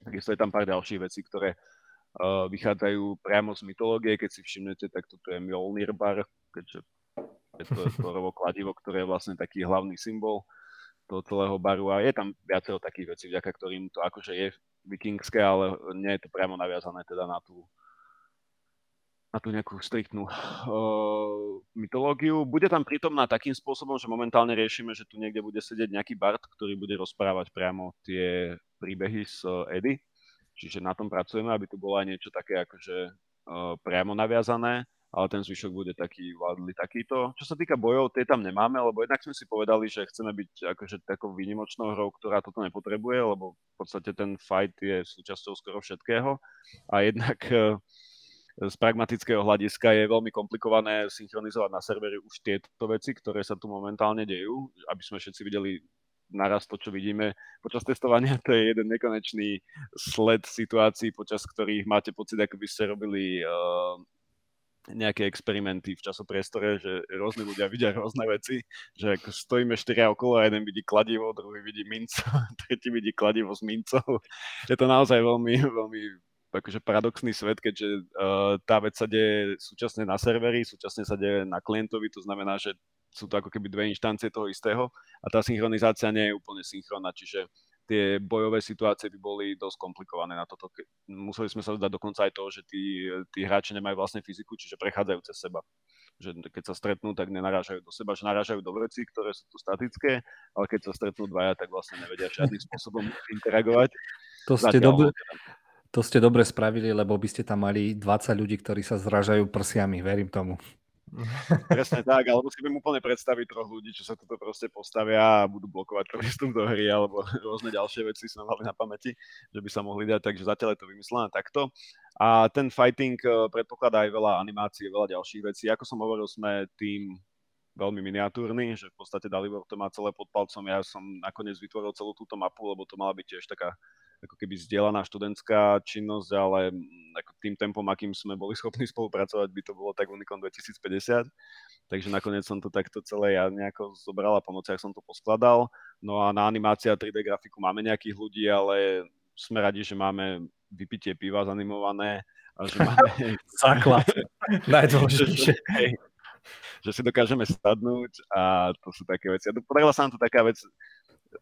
takisto je tam pár ďalších vecí, ktoré uh, vychádzajú priamo z mytológie. Keď si všimnete, tak toto je Mjolnir bar, keďže je to Thorovo kladivo, ktoré je vlastne taký hlavný symbol toho celého baru a je tam viacero takých vecí, vďaka ktorým to akože je vikingské, ale nie je to priamo naviazané teda na tú na tú nejakú striktnú uh, mytológiu. Bude tam prítomná takým spôsobom, že momentálne riešime, že tu niekde bude sedieť nejaký Bart, ktorý bude rozprávať priamo tie príbehy z uh, Edy. Čiže na tom pracujeme, aby tu bolo aj niečo také akože uh, priamo naviazané, ale ten zvyšok bude taký vládli takýto. Čo sa týka bojov, tie tam nemáme, lebo jednak sme si povedali, že chceme byť akože takou výnimočnou hrou, ktorá toto nepotrebuje, lebo v podstate ten fight je súčasťou skoro všetkého. A jednak uh, z pragmatického hľadiska je veľmi komplikované synchronizovať na serveri už tieto veci, ktoré sa tu momentálne dejú, aby sme všetci videli naraz to, čo vidíme počas testovania, to je jeden nekonečný sled situácií, počas ktorých máte pocit, ako by ste robili uh, nejaké experimenty v časopriestore, že rôzne ľudia vidia rôzne veci, že ako stojíme štyria okolo a jeden vidí kladivo, druhý vidí minco, tretí vidí kladivo s mincov. Je to naozaj veľmi, veľmi akože paradoxný svet, keďže uh, tá vec sa deje súčasne na serveri, súčasne sa deje na klientovi, to znamená, že sú to ako keby dve inštancie toho istého a tá synchronizácia nie je úplne synchronná, čiže tie bojové situácie by boli dosť komplikované na toto. Museli sme sa zdať dokonca aj to, že tí, tí hráči nemajú vlastne fyziku, čiže prechádzajú cez seba. Že keď sa stretnú, tak nenarážajú do seba, že narážajú do veci, ktoré sú tu statické, ale keď sa stretnú dvaja, tak vlastne nevedia žiadnym spôsobom interagovať. To ste, dobre, to ste dobre spravili, lebo by ste tam mali 20 ľudí, ktorí sa zražajú prsiami, verím tomu. Presne tak, alebo si viem úplne predstaviť troch ľudí, čo sa toto proste postavia a budú blokovať prístup do hry, alebo rôzne ďalšie veci sme mali na pamäti, že by sa mohli dať, takže zatiaľ je to vymyslené takto. A ten fighting eh, predpokladá aj veľa animácií, veľa ďalších vecí. Ako som hovoril, sme tým veľmi miniatúrny, že v podstate Dalibor to má celé pod palcom. Ja som nakoniec vytvoril celú túto mapu, lebo to mala byť tiež taká ako keby zdieľaná študentská činnosť, ale mm, ako tým tempom, akým sme boli schopní spolupracovať, by to bolo tak Unicon 2050. Takže nakoniec som to takto celé ja nejako zobral a po nociach som to poskladal. No a na animácia 3D grafiku máme nejakých ľudí, ale sme radi, že máme vypitie piva zanimované a že máme... Základ. Najdôležitejšie. že si dokážeme sadnúť a to sú také veci. A podarila sa nám tu taká vec,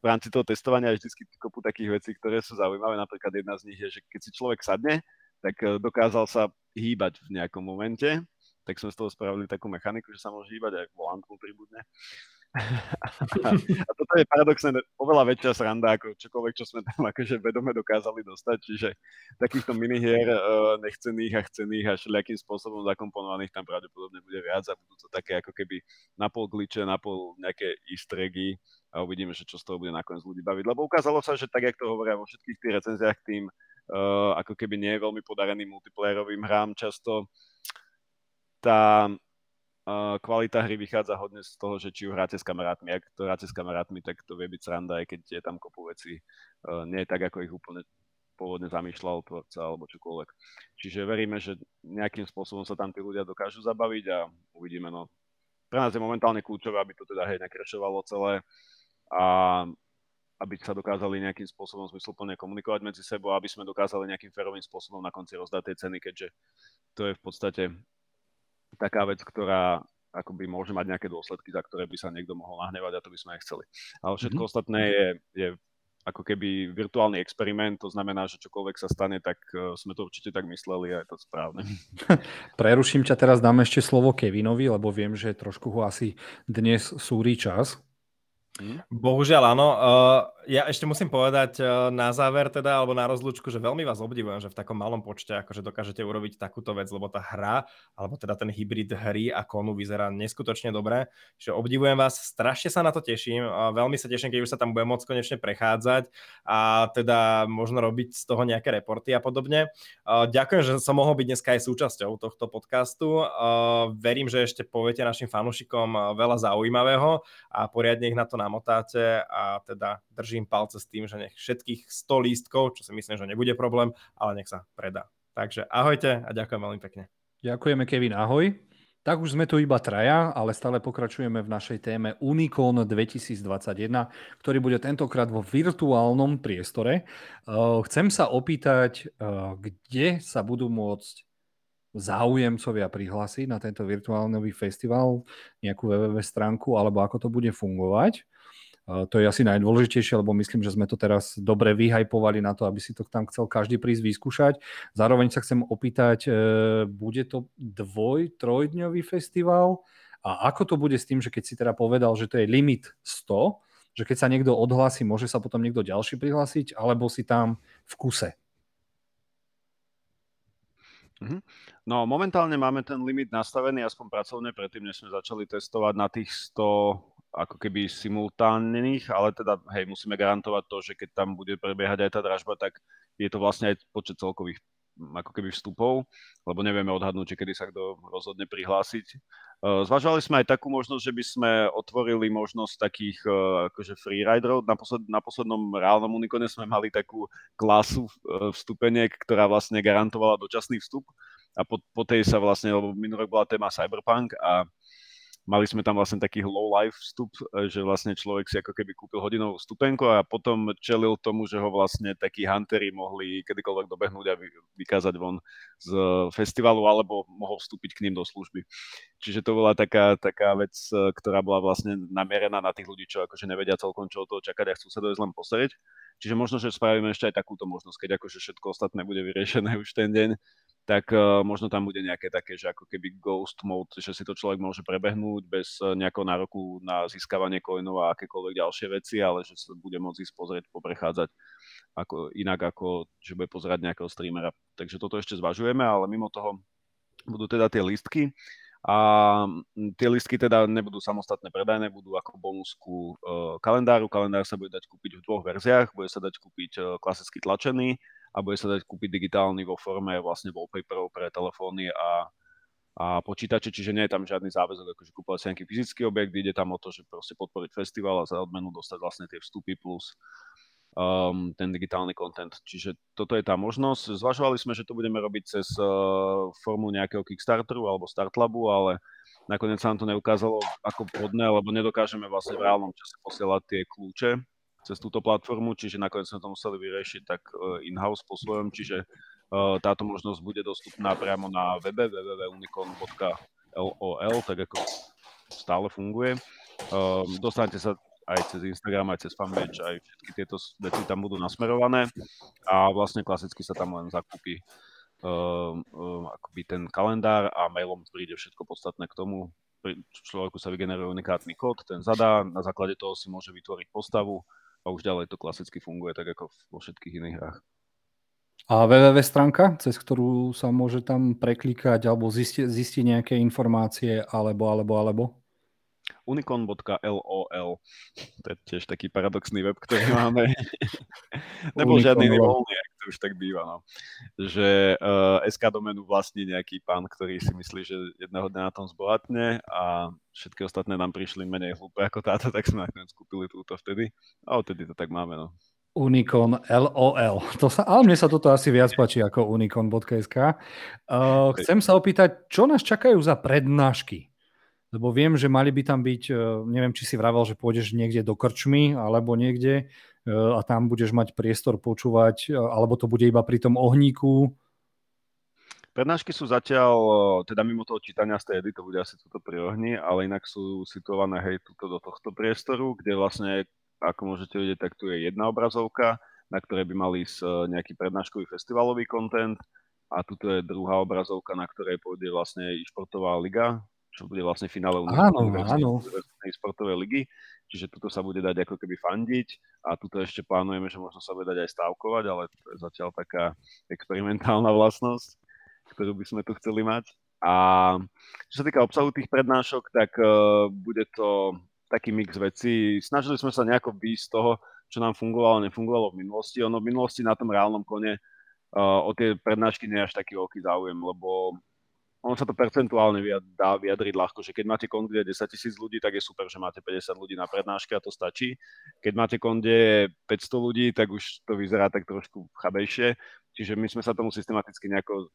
v rámci toho testovania je vždy kopu takých vecí, ktoré sú zaujímavé. Napríklad jedna z nich je, že keď si človek sadne, tak eh, dokázal sa hýbať v nejakom momente, tak sme z toho spravili takú mechaniku, že sa môže hýbať aj volant pribudne. a toto je paradoxne oveľa väčšia sranda ako čokoľvek, čo sme tam akože vedome dokázali dostať, čiže takýchto minihier uh, nechcených a chcených a všelijakým spôsobom zakomponovaných tam pravdepodobne bude viac a budú to také ako keby napol glitche, napol nejaké easter eggy a uvidíme, že čo z toho bude nakoniec ľudí baviť. Lebo ukázalo sa, že tak, jak to hovoria vo všetkých tých recenziách tým, uh, ako keby nie je veľmi podareným multiplayerovým hrám, často tá kvalita hry vychádza hodne z toho, že či ju hráte s kamarátmi. Ak to hráte s kamarátmi, tak to vie byť sranda, aj keď je tam kopu veci. Nie je tak, ako ich úplne pôvodne zamýšľal tvorca alebo čokoľvek. Čiže veríme, že nejakým spôsobom sa tam tí ľudia dokážu zabaviť a uvidíme. No. Pre nás je momentálne kľúčové, aby to teda hej nekrešovalo celé a aby sa dokázali nejakým spôsobom zmysluplne komunikovať medzi sebou, aby sme dokázali nejakým férovým spôsobom na konci rozdať tie ceny, keďže to je v podstate taká vec, ktorá akoby môže mať nejaké dôsledky, za ktoré by sa niekto mohol nahnevať a to by sme aj chceli. Ale všetko mm-hmm. ostatné je, je ako keby virtuálny experiment, to znamená, že čokoľvek sa stane, tak uh, sme to určite tak mysleli a je to správne. Preruším ťa teraz, dám ešte slovo Kevinovi, lebo viem, že trošku ho asi dnes súri čas. Hmm? Bohužiaľ áno. Ja ešte musím povedať uh, na záver teda, alebo na rozlúčku, že veľmi vás obdivujem, že v takom malom počte akože dokážete urobiť takúto vec, lebo tá hra, alebo teda ten hybrid hry a konu vyzerá neskutočne dobre. Čiže obdivujem vás, strašne sa na to teším. Uh, veľmi sa teším, keď už sa tam budem môcť konečne prechádzať a teda možno robiť z toho nejaké reporty a podobne. Uh, ďakujem, že som mohol byť dneska aj súčasťou tohto podcastu. Uh, verím, že ešte poviete našim fanúšikom veľa zaujímavého a poriadne ich na to namotáte a teda držím palce s tým, že nech všetkých 100 lístkov, čo si myslím, že nebude problém, ale nech sa predá. Takže ahojte a ďakujem veľmi pekne. Ďakujeme Kevin, ahoj. Tak už sme tu iba traja, ale stále pokračujeme v našej téme Unicon 2021, ktorý bude tentokrát vo virtuálnom priestore. Chcem sa opýtať, kde sa budú môcť záujemcovia prihlásiť na tento virtuálny festival, nejakú www stránku, alebo ako to bude fungovať. To je asi najdôležitejšie, lebo myslím, že sme to teraz dobre vyhajpovali na to, aby si to tam chcel každý prísť vyskúšať. Zároveň sa chcem opýtať, e, bude to dvoj, trojdňový festival? A ako to bude s tým, že keď si teda povedal, že to je limit 100, že keď sa niekto odhlási, môže sa potom niekto ďalší prihlásiť, alebo si tam v kuse? Mhm. No momentálne máme ten limit nastavený aspoň pracovne predtým, než sme začali testovať na tých 100 ako keby simultánnych, ale teda hej, musíme garantovať to, že keď tam bude prebiehať aj tá dražba, tak je to vlastne aj počet celkových ako keby vstupov, lebo nevieme odhadnúť, že kedy sa kto rozhodne prihlásiť. Zvažovali sme aj takú možnosť, že by sme otvorili možnosť takých akože freeriderov. Na, posled, na poslednom reálnom unikone sme mali takú klasu vstupeniek, ktorá vlastne garantovala dočasný vstup a po, po tej sa vlastne, lebo minulý bola téma Cyberpunk a mali sme tam vlastne taký low life vstup, e, že vlastne človek si ako keby kúpil hodinovú stupenku a potom čelil tomu, že ho vlastne takí huntery mohli kedykoľvek dobehnúť a vykázať von z festivalu alebo mohol vstúpiť k ním do služby. Čiže to bola taká, taká vec, e, ktorá bola vlastne namierená na tých ľudí, čo akože nevedia celkom čo od toho čakať a chcú sa dojsť len pozrieť. Čiže možno, že spravíme ešte aj takúto možnosť, keď akože všetko ostatné bude vyriešené už ten deň, tak uh, možno tam bude nejaké také, že ako keby ghost mode, že si to človek môže prebehnúť bez uh, nejakého nároku na získavanie coinov a akékoľvek ďalšie veci, ale že sa bude môcť ísť pozrieť, poprechádzať ako, inak ako, že bude pozerať nejakého streamera. Takže toto ešte zvažujeme, ale mimo toho budú teda tie listky a tie listky teda nebudú samostatné predajné, budú ako bonusku uh, kalendáru. Kalendár sa bude dať kúpiť v dvoch verziách, bude sa dať kúpiť uh, klasicky tlačený a bude sa dať kúpiť digitálny vo forme vlastne wallpaperov pre telefóny a, a počítače, čiže nie je tam žiadny záväzok, akože kúpovať si nejaký fyzický objekt, ide tam o to, že proste podporiť festival a za odmenu dostať vlastne tie vstupy plus um, ten digitálny content. Čiže toto je tá možnosť. Zvažovali sme, že to budeme robiť cez uh, formu nejakého Kickstarteru alebo Startlabu, ale nakoniec sa nám to neukázalo ako podné, lebo nedokážeme vlastne v reálnom čase posielať tie kľúče cez túto platformu, čiže nakoniec sme to museli vyriešiť tak e, in-house po svojom, čiže e, táto možnosť bude dostupná priamo na webe www.unicon.lol, tak ako stále funguje. E, dostanete sa aj cez Instagram, aj cez fanpage, aj všetky tieto veci tam budú nasmerované a vlastne klasicky sa tam len zakúpi uh, uh, akoby ten kalendár a mailom príde všetko podstatné k tomu. Človeku sa vygeneruje unikátny kód, ten zadá, na základe toho si môže vytvoriť postavu, a už ďalej to klasicky funguje tak ako vo všetkých iných hrách. A www stránka, cez ktorú sa môže tam preklikať alebo zistiť, zistiť nejaké informácie alebo, alebo, alebo? unicon.lol. To je tiež taký paradoxný web, ktorý máme. Nebol žiadny voľný, ak to už tak býva. No. Že uh, SK domenu vlastní nejaký pán, ktorý si myslí, že jedného dňa na tom zbohatne a všetky ostatné nám prišli menej hlúpe ako táto, tak sme nakoniec kúpili túto vtedy. A odtedy to tak máme. No. Unicon LOL. To sa, ale mne sa toto asi viac páči ako unicon.sk. Uh, chcem sa opýtať, čo nás čakajú za prednášky? Lebo viem, že mali by tam byť, uh, neviem, či si vravel, že pôjdeš niekde do krčmy alebo niekde uh, a tam budeš mať priestor počúvať, uh, alebo to bude iba pri tom ohníku. Prednášky sú zatiaľ, teda mimo toho čítania z tej edy, to bude asi toto pri ohni, ale inak sú situované hej tuto do tohto priestoru, kde vlastne ako môžete vidieť, tak tu je jedna obrazovka, na ktorej by mal ísť e, nejaký prednáškový festivalový kontent a tuto je druhá obrazovka, na ktorej pôjde vlastne i športová liga, čo bude vlastne finále univerzitnej športovej ligy. Čiže tuto sa bude dať ako keby fandiť a tuto ešte plánujeme, že možno sa bude dať aj stávkovať, ale to je zatiaľ taká experimentálna vlastnosť, ktorú by sme tu chceli mať. A čo sa týka obsahu tých prednášok, tak uh, bude to taký mix vecí. Snažili sme sa nejako výjsť z toho, čo nám fungovalo, nefungovalo v minulosti. Ono v minulosti na tom reálnom kone uh, o tie prednášky nie je až taký veľký záujem, lebo ono sa to percentuálne dá vyjadriť ľahko, že keď máte kon, kde je 10 tisíc ľudí, tak je super, že máte 50 ľudí na prednáške a to stačí. Keď máte kon, kde je 500 ľudí, tak už to vyzerá tak trošku chabejšie. Čiže my sme sa tomu systematicky nejako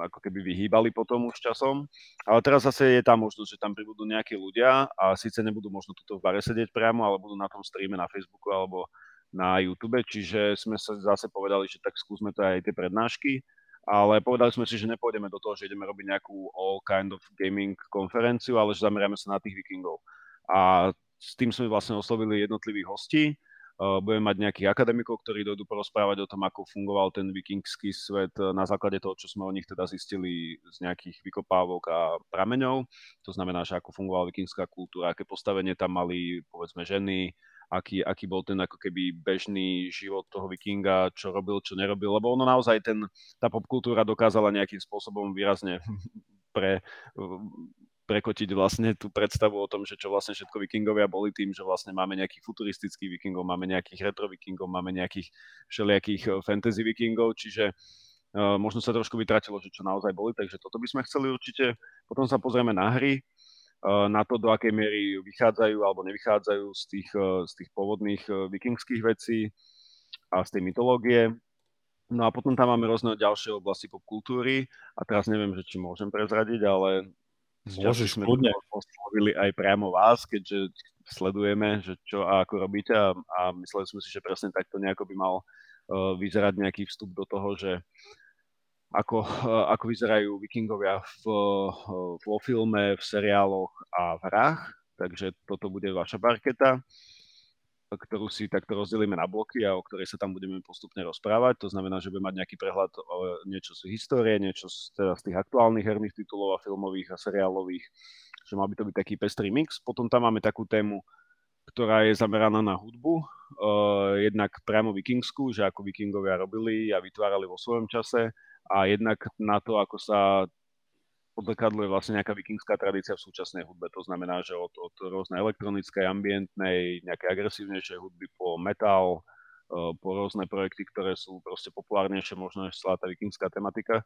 ako keby vyhýbali potom už časom. Ale teraz zase je tam možnosť, že tam pribudú nejakí ľudia a síce nebudú možno tuto v bare sedieť priamo, ale budú na tom streame na Facebooku alebo na YouTube, čiže sme sa zase povedali, že tak skúsme to aj tie prednášky ale povedali sme si, že nepôjdeme do toho, že ideme robiť nejakú all kind of gaming konferenciu, ale že zameriame sa na tých vikingov. A s tým sme vlastne oslovili jednotlivých hostí. Budeme mať nejakých akademikov, ktorí dojdú porozprávať o tom, ako fungoval ten vikingský svet na základe toho, čo sme o nich teda zistili z nejakých vykopávok a prameňov. To znamená, že ako fungovala vikingská kultúra, aké postavenie tam mali, povedzme, ženy, aký, aký bol ten ako keby bežný život toho vikinga, čo robil, čo nerobil, lebo ono naozaj ten, tá popkultúra dokázala nejakým spôsobom výrazne pre, prekotiť vlastne tú predstavu o tom, že čo vlastne všetko vikingovia boli tým, že vlastne máme nejakých futuristických vikingov, máme nejakých retro vikingov, máme nejakých všelijakých eh, fantasy vikingov, čiže uh, možno sa trošku vytratilo, že čo naozaj boli, takže toto by sme chceli určite. Potom sa pozrieme na hry, na to, do akej miery vychádzajú alebo nevychádzajú z tých, eh, z tých pôvodných eh, vikingských vecí a z tej mytológie. No a potom tam máme rôzne ďalšie oblasti popkultúry. A teraz neviem, že či môžem prezradiť, ale Môžeš sme oslovili aj priamo vás, keďže sledujeme, že čo a ako robíte. A, a mysleli sme si, že presne takto nejako by mal uh, vyzerať nejaký vstup do toho, že ako, ako vyzerajú vikingovia v, vo filme, v seriáloch a v hrách. Takže toto bude vaša parketa, ktorú si takto rozdelíme na bloky a o ktorej sa tam budeme postupne rozprávať. To znamená, že budeme mať nejaký prehľad o niečo z histórie, niečo z, teda z tých aktuálnych herných titulov a filmových a seriálových, že mal by to byť taký pestrý mix. Potom tam máme takú tému, ktorá je zameraná na hudbu, uh, jednak priamo vikingskú, že ako vikingovia robili a vytvárali vo svojom čase, a jednak na to, ako sa odzrkadluje vlastne nejaká vikingská tradícia v súčasnej hudbe. To znamená, že od, od rôznej elektronickej, ambientnej, nejakej agresívnejšej hudby po metal, e, po rôzne projekty, ktoré sú proste populárnejšie možno než celá tá vikingská tematika.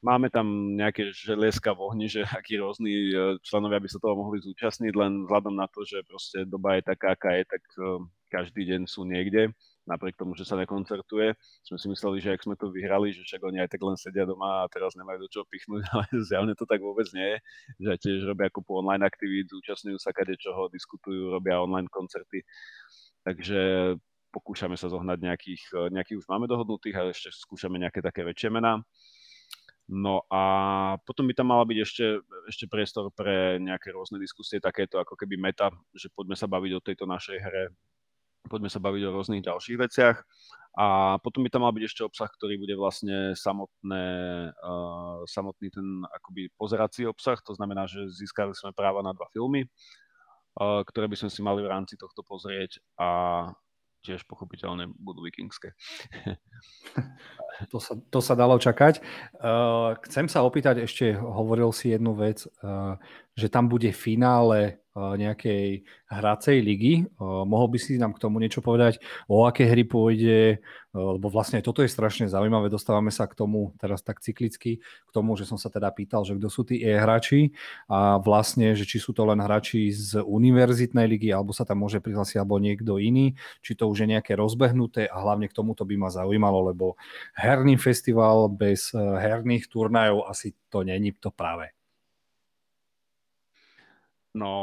Máme tam nejaké želieska v ohni, že akí rôzni e, členovia by sa toho mohli zúčastniť, len vzhľadom na to, že proste doba je taká, aká je, tak e, každý deň sú niekde napriek tomu, že sa nekoncertuje. Sme si mysleli, že ak sme to vyhrali, že však oni aj tak len sedia doma a teraz nemajú do čoho pichnúť, ale zjavne to tak vôbec nie je, že tiež robia kúpu online aktivít, zúčastňujú sa kade čoho, diskutujú, robia online koncerty. Takže pokúšame sa zohnať nejakých, nejakých už máme dohodnutých a ešte skúšame nejaké také väčšie mená. No a potom by tam mala byť ešte, ešte priestor pre nejaké rôzne diskusie, takéto ako keby meta, že poďme sa baviť o tejto našej hre, poďme sa baviť o rôznych ďalších veciach. A potom by tam mal byť ešte obsah, ktorý bude vlastne samotné, uh, samotný ten akoby pozerací obsah, to znamená, že získali sme práva na dva filmy, uh, ktoré by sme si mali v rámci tohto pozrieť a tiež pochopiteľne budú vikingské. To sa, to sa dalo čakať. Uh, chcem sa opýtať ešte, hovoril si jednu vec, uh, že tam bude finále nejakej hracej ligy. Mohol by si nám k tomu niečo povedať, o aké hry pôjde, lebo vlastne toto je strašne zaujímavé, dostávame sa k tomu teraz tak cyklicky, k tomu, že som sa teda pýtal, že kto sú tí e-hráči a vlastne, že či sú to len hráči z univerzitnej ligy, alebo sa tam môže prihlásiť alebo niekto iný, či to už je nejaké rozbehnuté a hlavne k tomuto by ma zaujímalo, lebo herný festival bez herných turnajov asi to není to práve. No,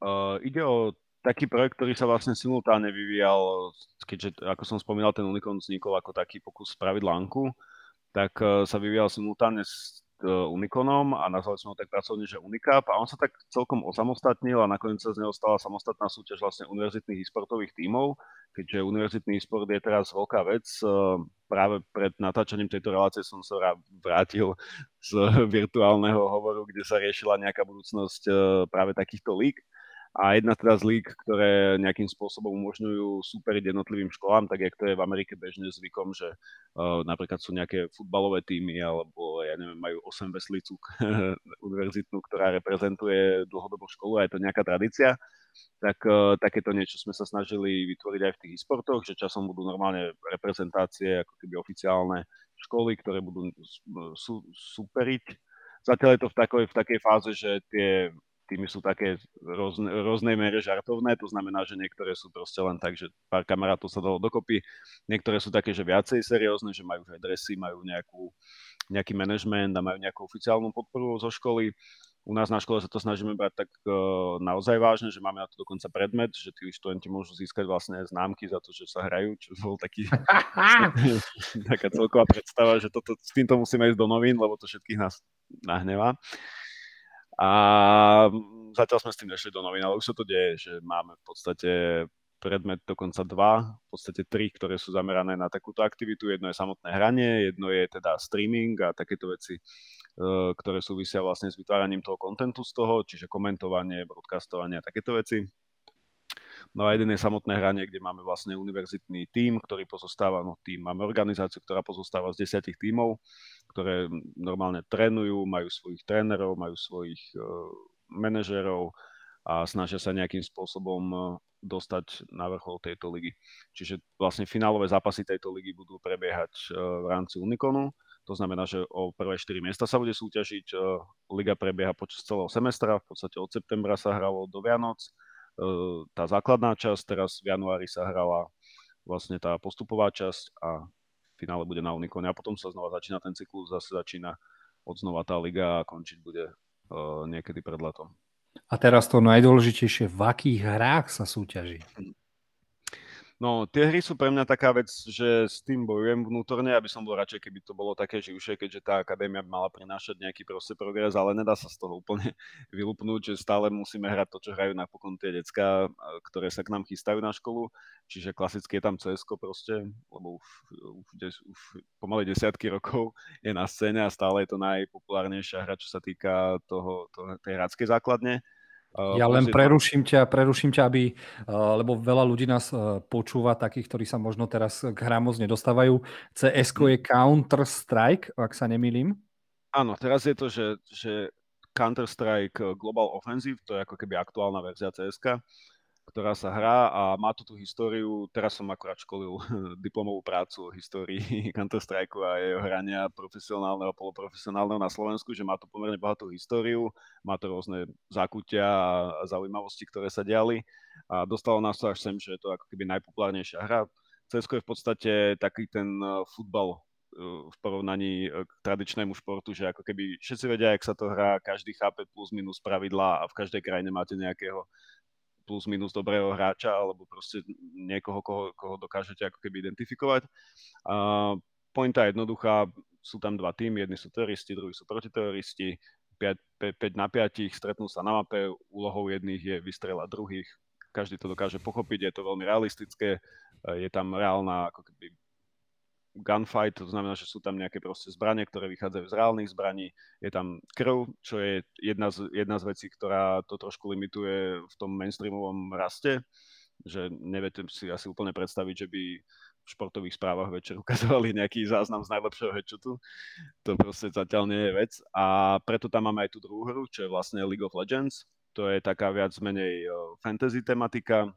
uh, ide o taký projekt, ktorý sa vlastne simultánne vyvíjal, keďže, ako som spomínal, ten Unicorn vznikol ako taký pokus spraviť lanku, tak uh, sa vyvíjal simultánne s Uniconom a nazvali sme ho tak pracovne, že Unicap a on sa tak celkom osamostatnil a nakoniec sa z neho stala samostatná súťaž vlastne univerzitných e-sportových tímov, keďže univerzitný e-sport je teraz veľká vec. Uh, práve pred natáčaním tejto relácie som sa vrátil z virtuálneho hovoru, kde sa riešila nejaká budúcnosť e, práve takýchto lík. A jedna teda z lík, ktoré nejakým spôsobom umožňujú superiť jednotlivým školám, tak jak to je v Amerike bežne zvykom, že uh, napríklad sú nejaké futbalové týmy, alebo ja neviem, majú 8 veslicu univerzitnú, ktorá reprezentuje dlhodobú školu a je to nejaká tradícia tak uh, takéto niečo sme sa snažili vytvoriť aj v tých e-sportoch, že časom budú normálne reprezentácie, ako keby oficiálne školy, ktoré budú su- superiť. Zatiaľ je to v takej, v takej fáze, že tie týmy sú také rozne, rôznej mere žartovné, to znamená, že niektoré sú proste len tak, že pár kamarátov sa dalo dokopy, niektoré sú také, že viacej seriózne, že majú aj dresy, majú nejakú, nejaký manažment a majú nejakú oficiálnu podporu zo školy u nás na škole sa to snažíme brať tak uh, naozaj vážne, že máme na to dokonca predmet, že tí študenti môžu získať vlastne známky za to, že sa hrajú, čo bol taký taká celková predstava, že toto, s týmto musíme ísť do novín, lebo to všetkých nás nahnevá. A zatiaľ sme s tým nešli do novín, ale už sa to deje, že máme v podstate predmet dokonca dva, v podstate tri, ktoré sú zamerané na takúto aktivitu. Jedno je samotné hranie, jedno je teda streaming a takéto veci E, ktoré súvisia vlastne s vytváraním toho kontentu z toho, čiže komentovanie, broadcastovanie a takéto veci. No a jeden je samotné hranie, kde máme vlastne univerzitný tím, ktorý pozostáva, no tým, máme organizáciu, ktorá pozostáva z desiatich tímov, ktoré normálne trénujú, majú svojich trénerov, majú svojich uh, manažerov a snažia sa nejakým spôsobom uh, dostať na vrchol tejto ligy. Čiže vlastne finálové zápasy tejto ligy budú prebiehať uh, v rámci Unikonu to znamená, že o prvé 4 miesta sa bude súťažiť. E, liga prebieha počas celého semestra, v podstate od septembra sa hralo do Vianoc. Tá základná časť, teraz v januári sa hrala vlastne tá postupová časť a v finále bude na Unikone a potom sa znova začína ten cyklus, zase začína od znova tá liga a končiť bude niekedy pred letom. A teraz to najdôležitejšie, v akých hrách sa súťaží? No, tie hry sú pre mňa taká vec, že s tým bojujem vnútorne, aby som bol radšej, keby to bolo také živšie, keďže tá akadémia mala prinášať nejaký proste progres, ale nedá sa z toho úplne vylupnúť, že stále musíme hrať to, čo hrajú napokon tie decka, ktoré sa k nám chystajú na školu. Čiže klasicky je tam cs proste, lebo už, už, už pomaly desiatky rokov je na scéne a stále je to najpopulárnejšia hra, čo sa týka toho, toho tej hradskej základne. Ja len preruším ťa, preruším ťa, aby, lebo veľa ľudí nás počúva, takých, ktorí sa možno teraz k hrám moc nedostávajú. cs je Counter-Strike, ak sa nemýlim. Áno, teraz je to, že, že Counter-Strike Global Offensive, to je ako keby aktuálna verzia cs ktorá sa hrá a má tu tú históriu, teraz som akorát školil diplomovú prácu o histórii Counter-Strike a jeho hrania profesionálneho a poloprofesionálneho na Slovensku, že má to pomerne bohatú históriu, má to rôzne zákutia a zaujímavosti, ktoré sa diali a dostalo nás to až sem, že je to ako keby najpopulárnejšia hra. CS je v podstate taký ten e, futbal e, v porovnaní e, k tradičnému športu, že ako keby všetci vedia, jak sa to hrá, každý chápe plus minus pravidlá a v každej krajine máte nejakého plus minus dobrého hráča alebo proste niekoho, koho, koho dokážete ako keby identifikovať. A pointa je jednoduchá, sú tam dva týmy, jedni sú teroristi, druhí sú protiteroristi, 5, 5, 5 na 5 stretnú sa na mape, úlohou jedných je vystrelať druhých, každý to dokáže pochopiť, je to veľmi realistické, je tam reálna ako keby gunfight, to znamená, že sú tam nejaké proste zbranie, ktoré vychádzajú z reálnych zbraní. Je tam krv, čo je jedna z, jedna z vecí, ktorá to trošku limituje v tom mainstreamovom raste, že neviete si asi úplne predstaviť, že by v športových správach večer ukazovali nejaký záznam z najlepšieho headshotu. To proste zatiaľ nie je vec. A preto tam máme aj tú druhú hru, čo je vlastne League of Legends, to je taká viac menej fantasy tematika.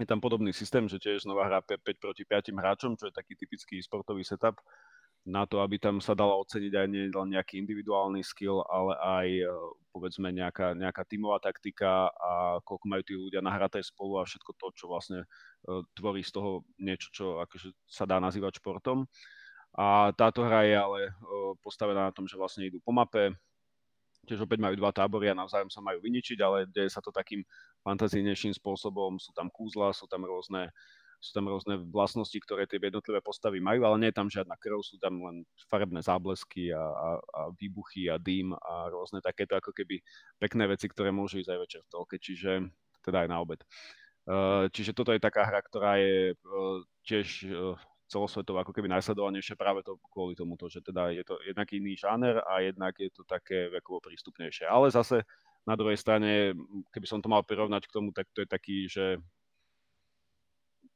Je tam podobný systém, že tiež znova hrá 5 proti 5 hráčom, čo je taký typický sportový setup na to, aby tam sa dala oceniť aj nie nejaký individuálny skill, ale aj povedzme nejaká, nejaká tímová taktika a koľko majú tí ľudia nahraté spolu a všetko to, čo vlastne tvorí z toho niečo, čo akože sa dá nazývať športom. A táto hra je ale postavená na tom, že vlastne idú po mape, tiež opäť majú dva tábory a navzájom sa majú vyničiť, ale deje sa to takým fantazijnejším spôsobom, sú tam kúzla, sú tam rôzne sú tam rôzne vlastnosti, ktoré tie jednotlivé postavy majú, ale nie je tam žiadna krv, sú tam len farebné záblesky a, a, a výbuchy a dým a rôzne takéto ako keby pekné veci, ktoré môžu ísť aj večer v telke, čiže teda aj na obed. Uh, čiže toto je taká hra, ktorá je uh, tiež uh, celosvetovo ako keby najsledovanejšie práve to kvôli tomuto, že teda je to jednak iný žáner a jednak je to také vekovo prístupnejšie. Ale zase na druhej strane, keby som to mal prirovnať k tomu, tak to je taký, že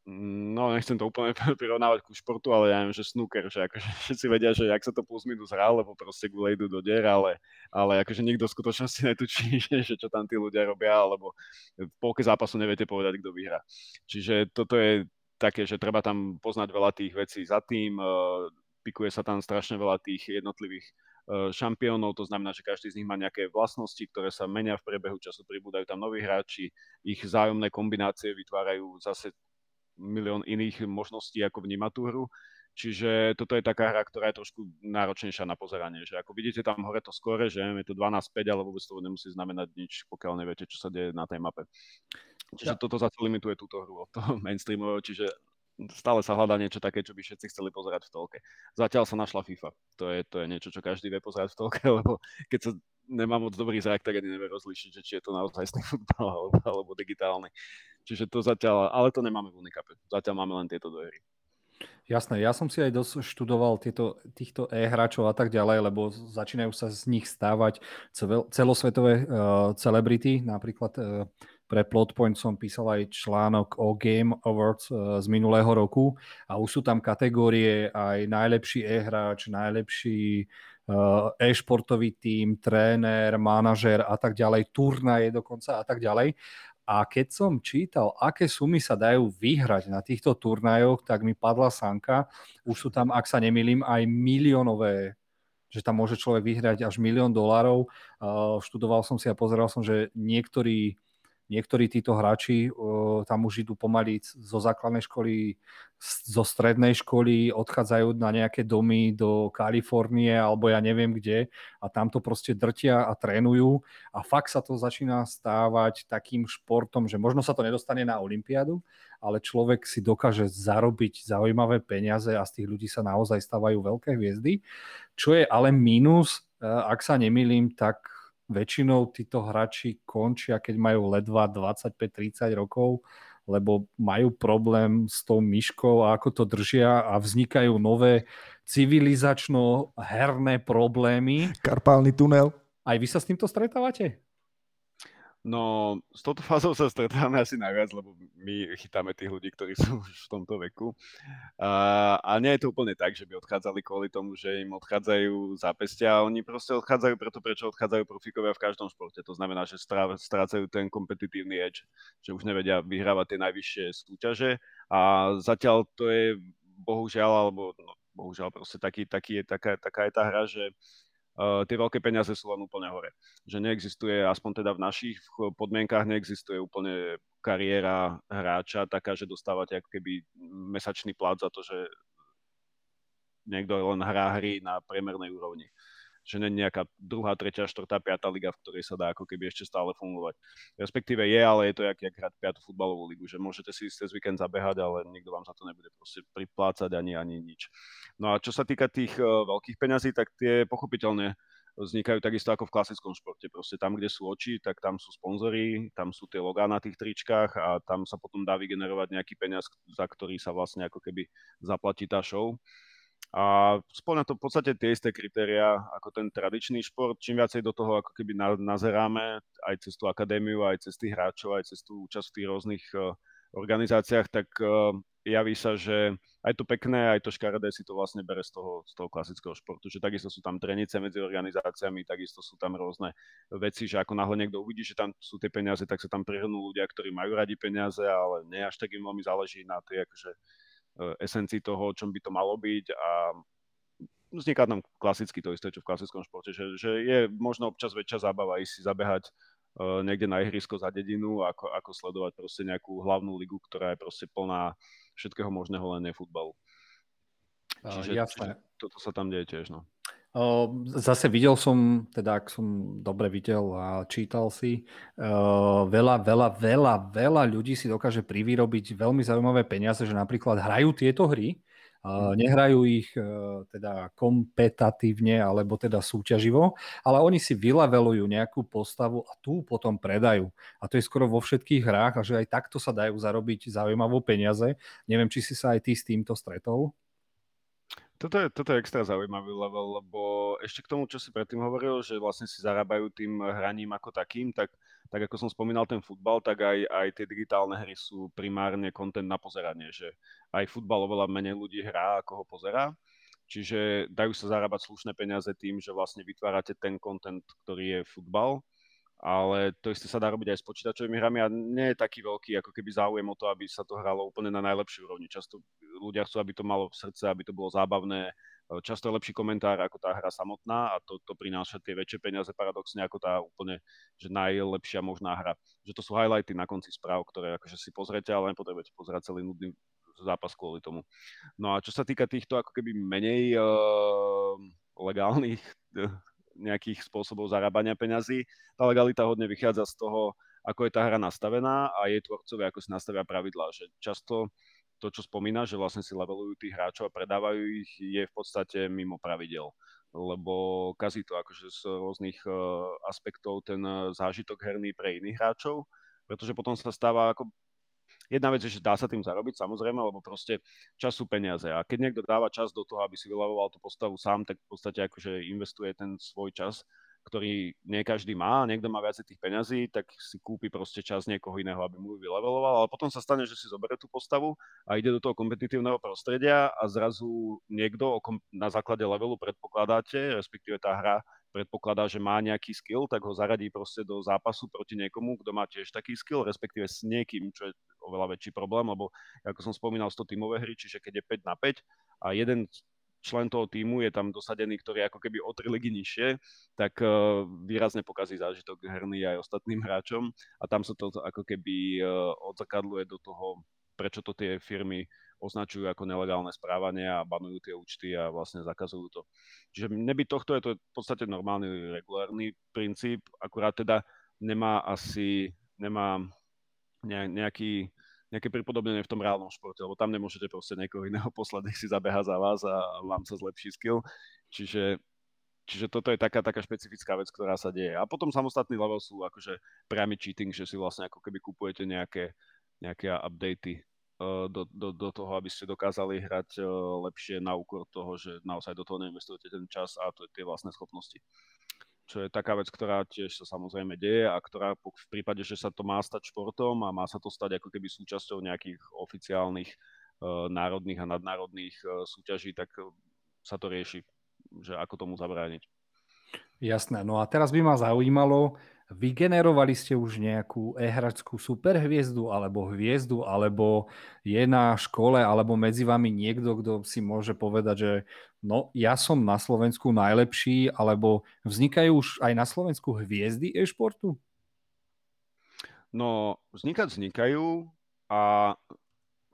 no nechcem to úplne prirovnávať ku športu, ale ja viem, že snooker, že akože všetci vedia, že ak sa to plus minus hrá, lebo proste gule idú do dier, ale, ale akože nikto v skutočnosti netučí, že, že čo tam tí ľudia robia, alebo v polke zápasu neviete povedať, kto vyhrá. Čiže toto je také, že treba tam poznať veľa tých vecí za tým, eh, pikuje sa tam strašne veľa tých jednotlivých eh, šampiónov, to znamená, že každý z nich má nejaké vlastnosti, ktoré sa menia v priebehu času, pribúdajú tam noví hráči, ich zájomné kombinácie vytvárajú zase milión iných možností, ako vnímať tú hru. Čiže toto je taká hra, ktorá je trošku náročnejšia na pozeranie. Že ako vidíte tam hore to skore, že je to 12-5, ale vôbec to nemusí znamenať nič, pokiaľ neviete, čo sa deje na tej mape. Čiže ja. toto zase limituje túto hru od toho mainstreamového, čiže stále sa hľadá niečo také, čo by všetci chceli pozerať v tolke. Zatiaľ sa našla FIFA. To je, to je niečo, čo každý vie pozerať v tolke, lebo keď sa nemá moc dobrý zrak, tak ani nevie rozlíšiť, že či je to naozaj futbal alebo, alebo digitálny. Čiže to zatiaľ, ale to nemáme v Unikape. Zatiaľ máme len tieto dve hry. Jasné, ja som si aj dosť študoval tieto, týchto e-hráčov a tak ďalej, lebo začínajú sa z nich stávať celosvetové uh, celebrity, napríklad uh, pre Plotpoint som písal aj článok o Game Awards uh, z minulého roku a už sú tam kategórie aj najlepší e-hráč, najlepší uh, e-športový tím, tréner, manažer a tak ďalej, turnaje dokonca a tak ďalej. A keď som čítal, aké sumy sa dajú vyhrať na týchto turnajoch, tak mi padla sanka. Už sú tam, ak sa nemýlim, aj miliónové že tam môže človek vyhrať až milión dolárov. Uh, študoval som si a pozeral som, že niektorí Niektorí títo hráči uh, tam už idú pomaly zo základnej školy, zo strednej školy, odchádzajú na nejaké domy do Kalifornie alebo ja neviem kde a tam to proste drtia a trénujú a fakt sa to začína stávať takým športom, že možno sa to nedostane na Olympiádu, ale človek si dokáže zarobiť zaujímavé peniaze a z tých ľudí sa naozaj stávajú veľké hviezdy. Čo je ale mínus, uh, ak sa nemýlim, tak väčšinou títo hráči končia, keď majú ledva 25-30 rokov, lebo majú problém s tou myškou a ako to držia a vznikajú nové civilizačno-herné problémy. Karpálny tunel. Aj vy sa s týmto stretávate? No, s touto fázou sa stretávame asi najviac, lebo my chytáme tých ľudí, ktorí sú už v tomto veku. A, a nie je to úplne tak, že by odchádzali kvôli tomu, že im odchádzajú zápestia. Oni proste odchádzajú preto, prečo odchádzajú profikovia v každom športe. To znamená, že strácajú ten kompetitívny edge, že už nevedia vyhrávať tie najvyššie súťaže. A zatiaľ to je bohužiaľ, alebo no, bohužiaľ proste taký, taký je, taká, taká je tá hra, že uh, tie veľké peniaze sú len úplne hore. Že neexistuje, aspoň teda v našich podmienkách neexistuje úplne kariéra hráča taká, že dostávate ako keby mesačný plat za to, že niekto len hrá hry na priemernej úrovni že nie nejaká druhá, tretia, štvrtá, piatá liga, v ktorej sa dá ako keby ešte stále fungovať. Respektíve je, ale je to jak, jak hrať piatú futbalovú ligu, že môžete si cez víkend zabehať, ale nikto vám za to nebude proste priplácať ani, ani nič. No a čo sa týka tých uh, veľkých peňazí, tak tie pochopiteľne vznikajú takisto ako v klasickom športe. Proste tam, kde sú oči, tak tam sú sponzory, tam sú tie logá na tých tričkách a tam sa potom dá vygenerovať nejaký peniaz, za ktorý sa vlastne ako keby zaplatí tá show. A spĺňa to v podstate tie isté kritéria ako ten tradičný šport. Čím viacej do toho ako keby nazeráme aj cez tú akadémiu, aj cez tých hráčov, aj cez tú účasť v tých rôznych uh, organizáciách, tak uh, javí sa, že aj to pekné, aj to škaredé si to vlastne bere z toho, z toho klasického športu, že takisto sú tam trenice medzi organizáciami, takisto sú tam rôzne veci, že ako náhle niekto uvidí, že tam sú tie peniaze, tak sa tam prihrnú ľudia, ktorí majú radi peniaze, ale nie až tak im veľmi záleží na tej akože, esencii toho, čom by to malo byť a vzniká tam klasicky to isté, čo v klasickom športe, že, že je možno občas väčšia zábava ísť si zabehať uh, niekde na ihrisko za dedinu, ako, ako sledovať proste nejakú hlavnú ligu, ktorá je proste plná všetkého možného, len nie futbalu. Čiže, uh, čiže toto sa tam deje tiež. No. Zase videl som, teda ak som dobre videl a čítal si, veľa, veľa, veľa, veľa ľudí si dokáže privýrobiť veľmi zaujímavé peniaze, že napríklad hrajú tieto hry, Uh, nehrajú ich uh, teda kompetatívne alebo teda súťaživo, ale oni si vylevelujú nejakú postavu a tú potom predajú. A to je skoro vo všetkých hrách a že aj takto sa dajú zarobiť zaujímavé peniaze. Neviem, či si sa aj ty s týmto stretol? Toto je, toto je extra zaujímavý level, lebo ešte k tomu, čo si predtým hovoril, že vlastne si zarábajú tým hraním ako takým, tak, tak ako som spomínal ten futbal, tak aj, aj tie digitálne hry sú primárne content na pozeranie, že aj futbal oveľa menej ľudí hrá, ako ho pozerá. Čiže dajú sa zarábať slušné peniaze tým, že vlastne vytvárate ten content, ktorý je futbal ale to isté sa dá robiť aj s počítačovými hrami a nie je taký veľký ako keby záujem o to, aby sa to hralo úplne na najlepšej úrovni. Často ľudia chcú, aby to malo v srdce, aby to bolo zábavné. Často je lepší komentár ako tá hra samotná a to, to prináša tie väčšie peniaze paradoxne ako tá úplne že najlepšia možná hra. Že to sú highlighty na konci správ, ktoré akože si pozrete, ale nepotrebujete pozerať celý nudný zápas kvôli tomu. No a čo sa týka týchto ako keby menej uh, legálnych nejakých spôsobov zarábania peňazí. Tá legalita hodne vychádza z toho, ako je tá hra nastavená a jej tvorcovia, ako si nastavia pravidlá. Že často to, čo spomína, že vlastne si levelujú tých hráčov a predávajú ich, je v podstate mimo pravidel lebo kazí to akože z rôznych uh, aspektov ten uh, zážitok herný pre iných hráčov, pretože potom sa stáva ako Jedna vec je, že dá sa tým zarobiť, samozrejme, lebo proste čas sú peniaze. A keď niekto dáva čas do toho, aby si vylavoval tú postavu sám, tak v podstate akože investuje ten svoj čas, ktorý nie každý má, niekto má viacej tých peňazí, tak si kúpi proste čas niekoho iného, aby mu ju vyleveloval, ale potom sa stane, že si zoberie tú postavu a ide do toho kompetitívneho prostredia a zrazu niekto na základe levelu predpokladáte, respektíve tá hra predpokladá, že má nejaký skill, tak ho zaradí proste do zápasu proti niekomu, kto má tiež taký skill, respektíve s niekým, čo je oveľa väčší problém, lebo ako som spomínal, 100 tímové hry, čiže keď je 5 na 5 a jeden člen toho týmu je tam dosadený, ktorý ako keby o tri ligy nižšie, tak uh, výrazne pokazí zážitok herný aj ostatným hráčom a tam sa to ako keby uh, odzakadluje do toho, prečo to tie firmy označujú ako nelegálne správanie a banujú tie účty a vlastne zakazujú to. Čiže nebyť tohto je to v podstate normálny, regulárny princíp, akurát teda nemá asi, nemá nejaký, nejaké pripodobnenie v tom reálnom športe, lebo tam nemôžete proste niekoho iného poslať, nech si zabeha za vás a vám sa zlepší skill. Čiže, čiže toto je taká, taká špecifická vec, ktorá sa deje. A potom samostatný level sú akože priamy cheating, že si vlastne ako keby kupujete nejaké, nejaké updaty do, do, do toho, aby ste dokázali hrať eh, lepšie na úkor toho, že naozaj do toho neinvestujete ten čas a to, tie vlastné schopnosti. Čo je taká vec, ktorá tiež sa samozrejme deje a ktorá v prípade, že sa to má stať športom a má sa to stať ako keby súčasťou nejakých oficiálnych uh, národných a nadnárodných súťaží, tak sa to rieši, že ako tomu zabrániť. Jasné, no a teraz by ma zaujímalo, Vygenerovali ste už nejakú e-hračskú superhviezdu alebo hviezdu, alebo je na škole alebo medzi vami niekto, kto si môže povedať, že no ja som na Slovensku najlepší, alebo vznikajú už aj na Slovensku hviezdy e-športu? No, vznikať vznikajú a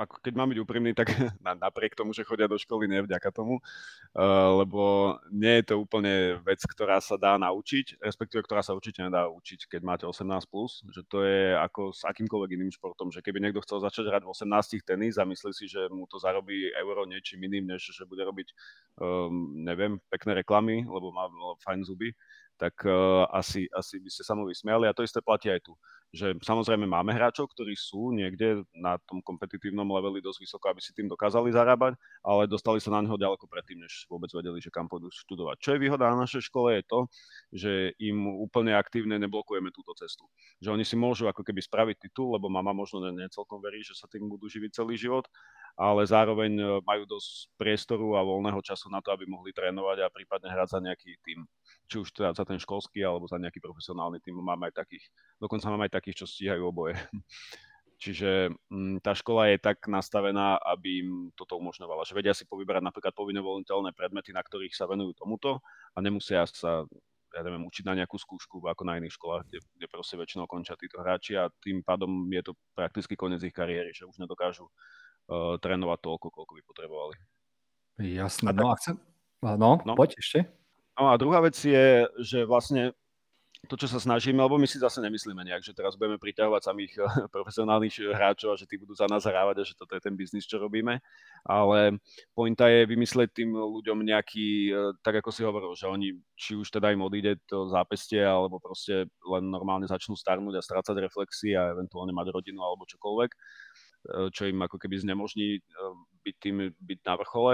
ako keď mám byť úprimný, tak napriek tomu, že chodia do školy, nie vďaka tomu, uh, lebo nie je to úplne vec, ktorá sa dá naučiť, respektíve ktorá sa určite nedá učiť, keď máte 18+, plus, že to je ako s akýmkoľvek iným športom, že keby niekto chcel začať hrať v 18 tenis a myslí si, že mu to zarobí euro niečím iným, než že bude robiť, um, neviem, pekné reklamy, lebo má fajn zuby, tak uh, asi, asi by ste sa mu vysmiali a to isté platí aj tu. Že samozrejme máme hráčov, ktorí sú niekde na tom kompetitívnom leveli dosť vysoko, aby si tým dokázali zarábať, ale dostali sa na neho ďaleko predtým, než vôbec vedeli, že kam pôjdu študovať. Čo je výhoda na našej škole je to, že im úplne aktívne neblokujeme túto cestu. Že oni si môžu ako keby spraviť titul, lebo mama možno necelkom verí, že sa tým budú živiť celý život, ale zároveň e, majú dosť priestoru a voľného času na to, aby mohli trénovať a prípadne hrať za nejaký tým či už teda za ten školský alebo za nejaký profesionálny tým. Máme aj takých, dokonca máme aj takých, čo stíhajú oboje. Čiže m, mm, tá škola je tak nastavená, aby im toto umožňovala, že vedia si povyberať napríklad povinne voliteľné predmety, na ktorých sa venujú tomuto a nemusia sa ja neviem, učiť na nejakú skúšku ako na iných školách, kde, kde proste väčšinou končia títo hráči a tým pádom je to prakticky koniec ich kariéry, že už nedokážu uh, trénovať toľko, koľko by potrebovali. Jasné, no a chcem... No, no, poď ešte. No a druhá vec je, že vlastne to, čo sa snažíme, lebo my si zase nemyslíme nejak, že teraz budeme priťahovať samých eh, profesionálnych hráčov a že tí budú za nás hrávať a že toto je ten biznis, čo robíme. Ale pointa je vymysleť tým ľuďom nejaký, eh, tak ako si hovoril, že oni, či už teda im odíde to zápestie, alebo proste len normálne začnú starnúť a strácať reflexy a eventuálne mať rodinu alebo čokoľvek, eh, čo im ako keby znemožní byť tým, byť na vrchole,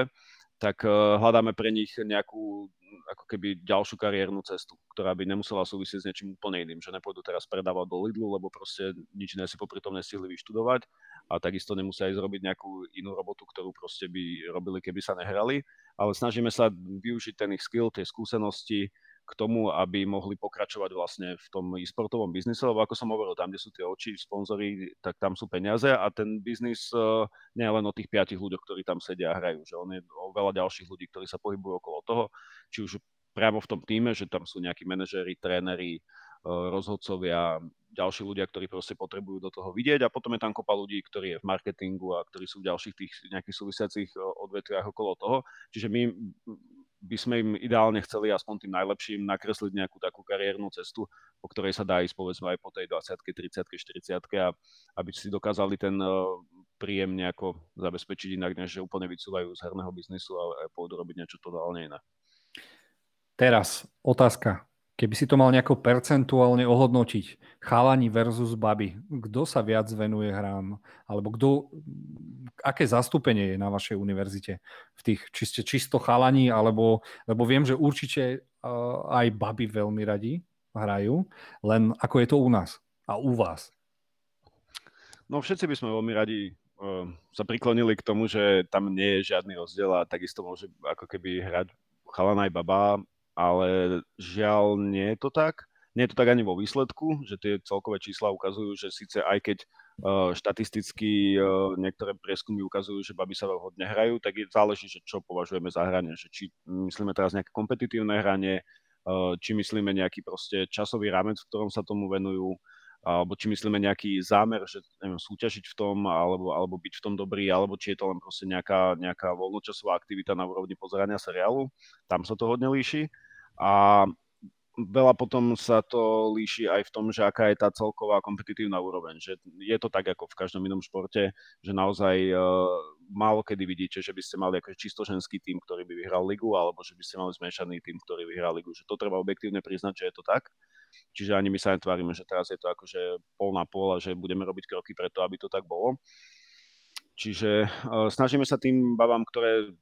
tak hľadáme pre nich nejakú ako keby ďalšiu kariérnu cestu, ktorá by nemusela súvisieť s niečím úplne iným, že nepôjdu teraz predávať do Lidlu, lebo proste nič iné si popri tom nestihli vyštudovať a takisto nemusia ísť robiť nejakú inú robotu, ktorú proste by robili, keby sa nehrali, ale snažíme sa využiť ten ich skill, tie skúsenosti, k tomu, aby mohli pokračovať vlastne v tom e-sportovom biznise, lebo ako som hovoril, tam, kde sú tie oči, sponzory, tak tam sú peniaze a ten biznis uh, nie je len o tých piatich ľuďoch, ktorí tam sedia a hrajú, že on je o veľa ďalších ľudí, ktorí sa pohybujú okolo toho, či už priamo v tom týme, že tam sú nejakí manažéri, tréneri, uh, rozhodcovia, ďalší ľudia, ktorí proste potrebujú do toho vidieť a potom je tam kopa ľudí, ktorí je v marketingu a ktorí sú v ďalších tých nejakých súvisiacich odvetviach okolo toho. Čiže my by sme im ideálne chceli aspoň tým najlepším nakresliť nejakú takú kariérnu cestu, po ktorej sa dá ísť povedzme aj po tej 20 30 40 a aby si dokázali ten eh, príjem nejako zabezpečiť inak, než že úplne vycúvajú z herného biznisu a pôjdu robiť niečo totálne iné. Teraz otázka. Keby si to mal nejako percentuálne ohodnotiť, chalani versus baby, kto sa viac venuje hrám? Alebo kto, aké zastúpenie je na vašej univerzite v tých, či ste čisto chalani, alebo, lebo viem, že určite uh, aj baby veľmi radi hrajú, len ako je to u nás a u vás? No všetci by sme veľmi radi uh, sa priklonili k tomu, že tam nie je žiadny rozdiel a takisto môže ako keby hrať chalan aj baba ale žiaľ nie je to tak. Nie je to tak ani vo výsledku, že tie celkové čísla ukazujú, že síce aj keď uh, štatisticky uh, niektoré prieskumy ukazujú, že baby sa hodne hrajú, tak je, záleží, že čo považujeme za hranie. Že či myslíme teraz nejaké kompetitívne hranie, uh, či myslíme nejaký proste časový rámec, v ktorom sa tomu venujú, alebo či myslíme nejaký zámer, že neviem, súťažiť v tom, alebo, alebo byť v tom dobrý, alebo či je to len proste nejaká, nejaká voľnočasová aktivita na úrovni pozerania seriálu. Tam sa to hodne líši. A veľa potom sa to líši aj v tom, že aká je tá celková kompetitívna úroveň. Že je to tak ako v každom inom športe, že naozaj uh, málo kedy vidíte, že by ste mali akože čisto ženský tým, ktorý by vyhral ligu, alebo že by ste mali zmiešaný tým, ktorý vyhral ligu. Že to treba objektívne priznať, že je to tak. Čiže ani my sa netvárime, že teraz je to akože pol na pol a že budeme robiť kroky preto, aby to tak bolo. Čiže uh, snažíme sa tým babám, ktoré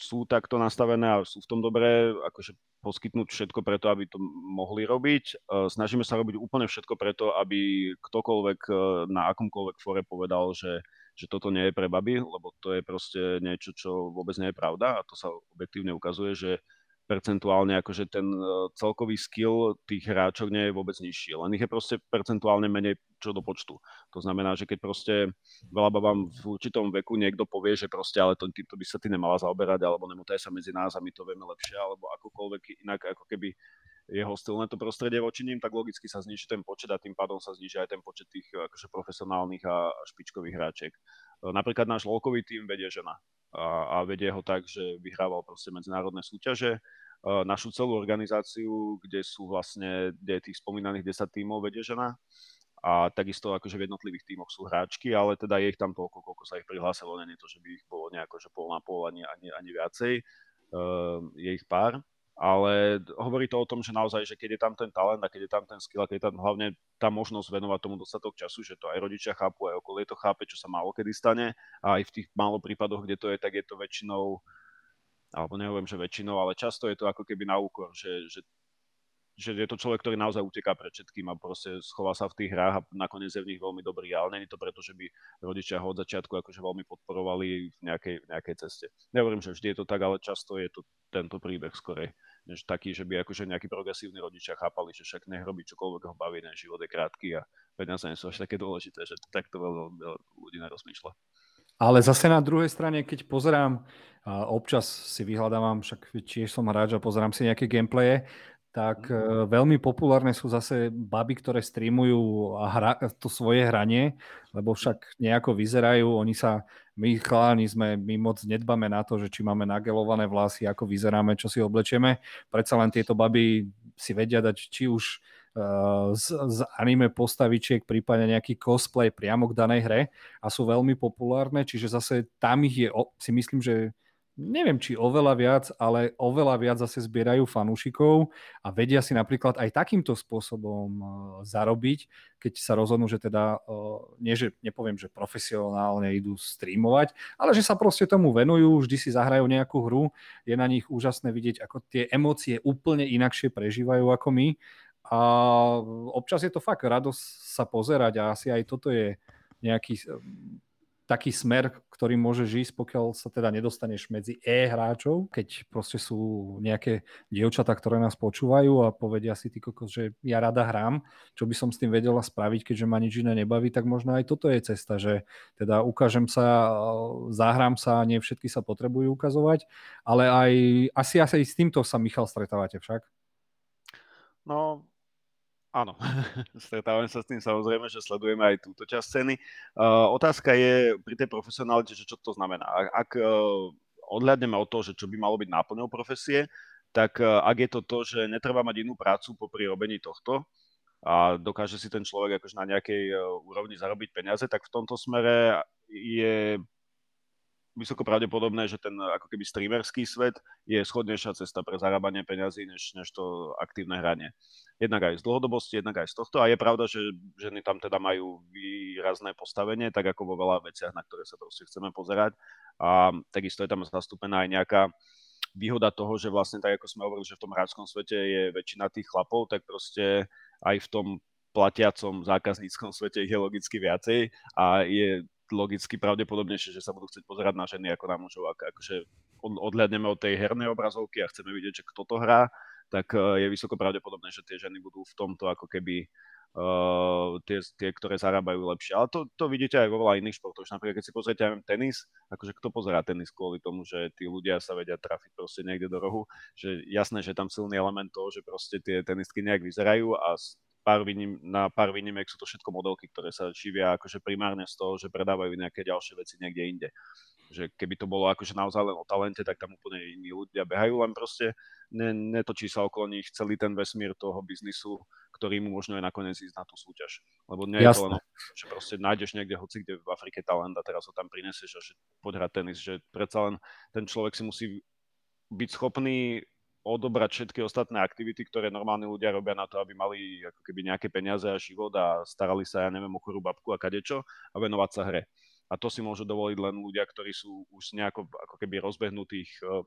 sú takto nastavené a sú v tom dobré, akože poskytnúť všetko preto, aby to mohli robiť. Uh, snažíme sa robiť úplne všetko preto, aby ktokoľvek uh, na akomkoľvek fore povedal, že, že toto nie je pre baby, lebo to je proste niečo, čo vôbec nie je pravda a to sa objektívne ukazuje, že percentuálne akože ten e, celkový skill tých hráčov nie je vôbec nižší, len ich je proste percentuálne menej čo do počtu. To znamená, že keď proste veľa babám v určitom veku niekto povie, že proste ale to, týmto by sa ty nemala zaoberať, alebo nemotaj sa medzi nás a my to vieme lepšie, alebo akokoľvek inak ako keby je hostilné to prostredie voči ním, tak logicky sa zniží ten počet a tým pádom sa zniží aj ten počet tých akože profesionálnych a špičkových hráčiek. E, napríklad náš lokový tým vedie žena a, a vedie ho tak, že vyhrával proste medzinárodné súťaže. Našu celú organizáciu, kde sú vlastne, kde tých spomínaných 10 tímov vedie žena a takisto akože v jednotlivých tímoch sú hráčky, ale teda je ich tam toľko, koľko sa ich prihlásilo, nie to, že by ich bolo nejako, že pol na pol ani, ani, ani viacej, uh, je ich pár ale hovorí to o tom, že naozaj, že keď je tam ten talent a keď je tam ten skill a keď je tam hlavne tá možnosť venovať tomu dostatok času, že to aj rodičia chápu, aj okolie to chápe, čo sa málo kedy stane a aj v tých málo prípadoch, kde to je, tak je to väčšinou alebo nehovorím, že väčšinou, ale často je to ako keby na úkor, že, že že je to človek, ktorý naozaj uteká pred všetkým a proste schová sa v tých hrách a nakoniec je v nich veľmi dobrý, ale není to preto, že by rodičia ho od začiatku akože veľmi podporovali v nejakej, v nejakej ceste. Nehovorím, že vždy je to tak, ale často je to tento príbeh skorej než taký, že by akože nejakí progresívni rodičia chápali, že však nech robí čokoľvek ho baví, ten život je krátky a peniaze nie sú až také dôležité, že takto veľa, ľudí nerozmýšľa. Ale zase na druhej strane, keď pozerám, občas si vyhľadávam, však tiež som hráč a pozerám si nejaké gameplaye, tak mm. veľmi populárne sú zase baby, ktoré streamujú hra, to svoje hranie, lebo však nejako vyzerajú, oni sa, my chláni sme, my moc nedbame na to, že či máme nagelované vlasy, ako vyzeráme, čo si oblečieme. Predsa len tieto baby si vedia dať či už uh, z, z anime postavičiek, prípadne nejaký cosplay priamo k danej hre a sú veľmi populárne, čiže zase tam ich je, si myslím, že neviem, či oveľa viac, ale oveľa viac zase zbierajú fanúšikov a vedia si napríklad aj takýmto spôsobom uh, zarobiť, keď sa rozhodnú, že teda, uh, nie že nepoviem, že profesionálne idú streamovať, ale že sa proste tomu venujú, vždy si zahrajú nejakú hru, je na nich úžasné vidieť, ako tie emócie úplne inakšie prežívajú ako my. A občas je to fakt radosť sa pozerať a asi aj toto je nejaký taký smer, ktorý môže ísť, pokiaľ sa teda nedostaneš medzi e-hráčov, keď proste sú nejaké dievčatá, ktoré nás počúvajú a povedia si ty kokos, že ja rada hrám, čo by som s tým vedela spraviť, keďže ma nič iné nebaví, tak možno aj toto je cesta, že teda ukážem sa, zahrám sa, nie všetky sa potrebujú ukazovať, ale aj asi, asi s týmto sa Michal stretávate však. No, Áno, stretávame sa s tým samozrejme, že sledujeme aj túto časť scény. Uh, otázka je pri tej profesionalite, že čo to znamená. Ak uh, odhľadneme od toho, že čo by malo byť náplňou profesie, tak uh, ak je to to, že netreba mať inú prácu popri robení tohto a dokáže si ten človek akože na nejakej uh, úrovni zarobiť peniaze, tak v tomto smere je vysoko pravdepodobné, že ten ako keby streamerský svet je schodnejšia cesta pre zarábanie peňazí, než, než to aktívne hranie. Jednak aj z dlhodobosti, jednak aj z tohto. A je pravda, že ženy tam teda majú výrazné postavenie, tak ako vo veľa veciach, na ktoré sa proste chceme pozerať. A takisto je tam zastúpená aj nejaká výhoda toho, že vlastne tak ako sme hovorili, že v tom hráčskom svete je väčšina tých chlapov, tak proste aj v tom platiacom zákazníckom svete ich je logicky viacej a je logicky pravdepodobnejšie, že sa budú chcieť pozerať na ženy ako na mužov. Ak akože odhľadneme od tej hernej obrazovky a chceme vidieť, že kto to hrá, tak e, je vysoko pravdepodobné, že tie ženy budú v tomto ako keby uh, tie, tie, ktoré zarábajú lepšie. Ale to, to vidíte aj vo veľa iných športoch. Napríklad, keď si pozriete aj tenis, akože kto pozerá tenis kvôli tomu, že tí ľudia sa vedia trafiť proste niekde do rohu, že jasné, že tam silný element toho, že proste tie tenistky nejak vyzerajú a pár výnim, na pár výnimek sú to všetko modelky, ktoré sa živia akože primárne z toho, že predávajú nejaké ďalšie veci niekde inde. Že keby to bolo akože naozaj len o talente, tak tam úplne iní ľudia behajú, len proste ne, netočí sa okolo nich celý ten vesmír toho biznisu, ktorý mu možno je nakoniec ísť na tú súťaž. Lebo nie je to len, že proste nájdeš niekde hoci kde v Afrike talent a teraz ho tam prinesieš a že poď hrať tenis, že predsa len ten človek si musí byť schopný odobrať všetky ostatné aktivity, ktoré normálni ľudia robia na to, aby mali ako keby nejaké peniaze a život a starali sa, ja neviem, o chorú babku a kadečo a venovať sa hre. A to si môžu dovoliť len ľudia, ktorí sú už nejako ako keby rozbehnutých, uh,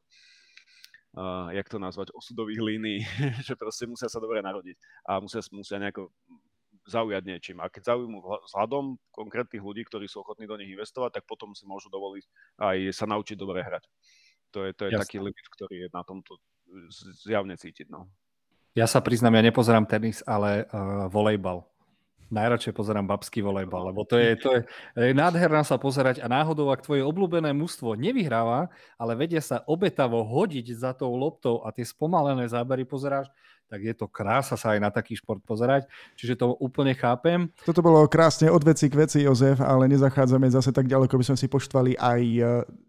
uh, jak to nazvať, osudových línií, že proste musia sa dobre narodiť a musia, musia nejako zaujať niečím. A keď zaujímu vzhľadom konkrétnych ľudí, ktorí sú ochotní do nich investovať, tak potom si môžu dovoliť aj sa naučiť dobre hrať. To je, to je taký limit, ktorý je na tomto zjavne cítiť. No. Ja sa priznám, ja nepozerám tenis, ale uh, volejbal. Najradšej pozerám babský volejbal, lebo to je, to je, je nádherná sa pozerať a náhodou, ak tvoje obľúbené mužstvo nevyhráva, ale vedia sa obetavo hodiť za tou loptou a tie spomalené zábery pozeráš, tak je to krása sa aj na taký šport pozerať. Čiže to úplne chápem. Toto bolo krásne od veci k veci, Jozef, ale nezachádzame zase tak ďaleko, by sme si poštvali aj e,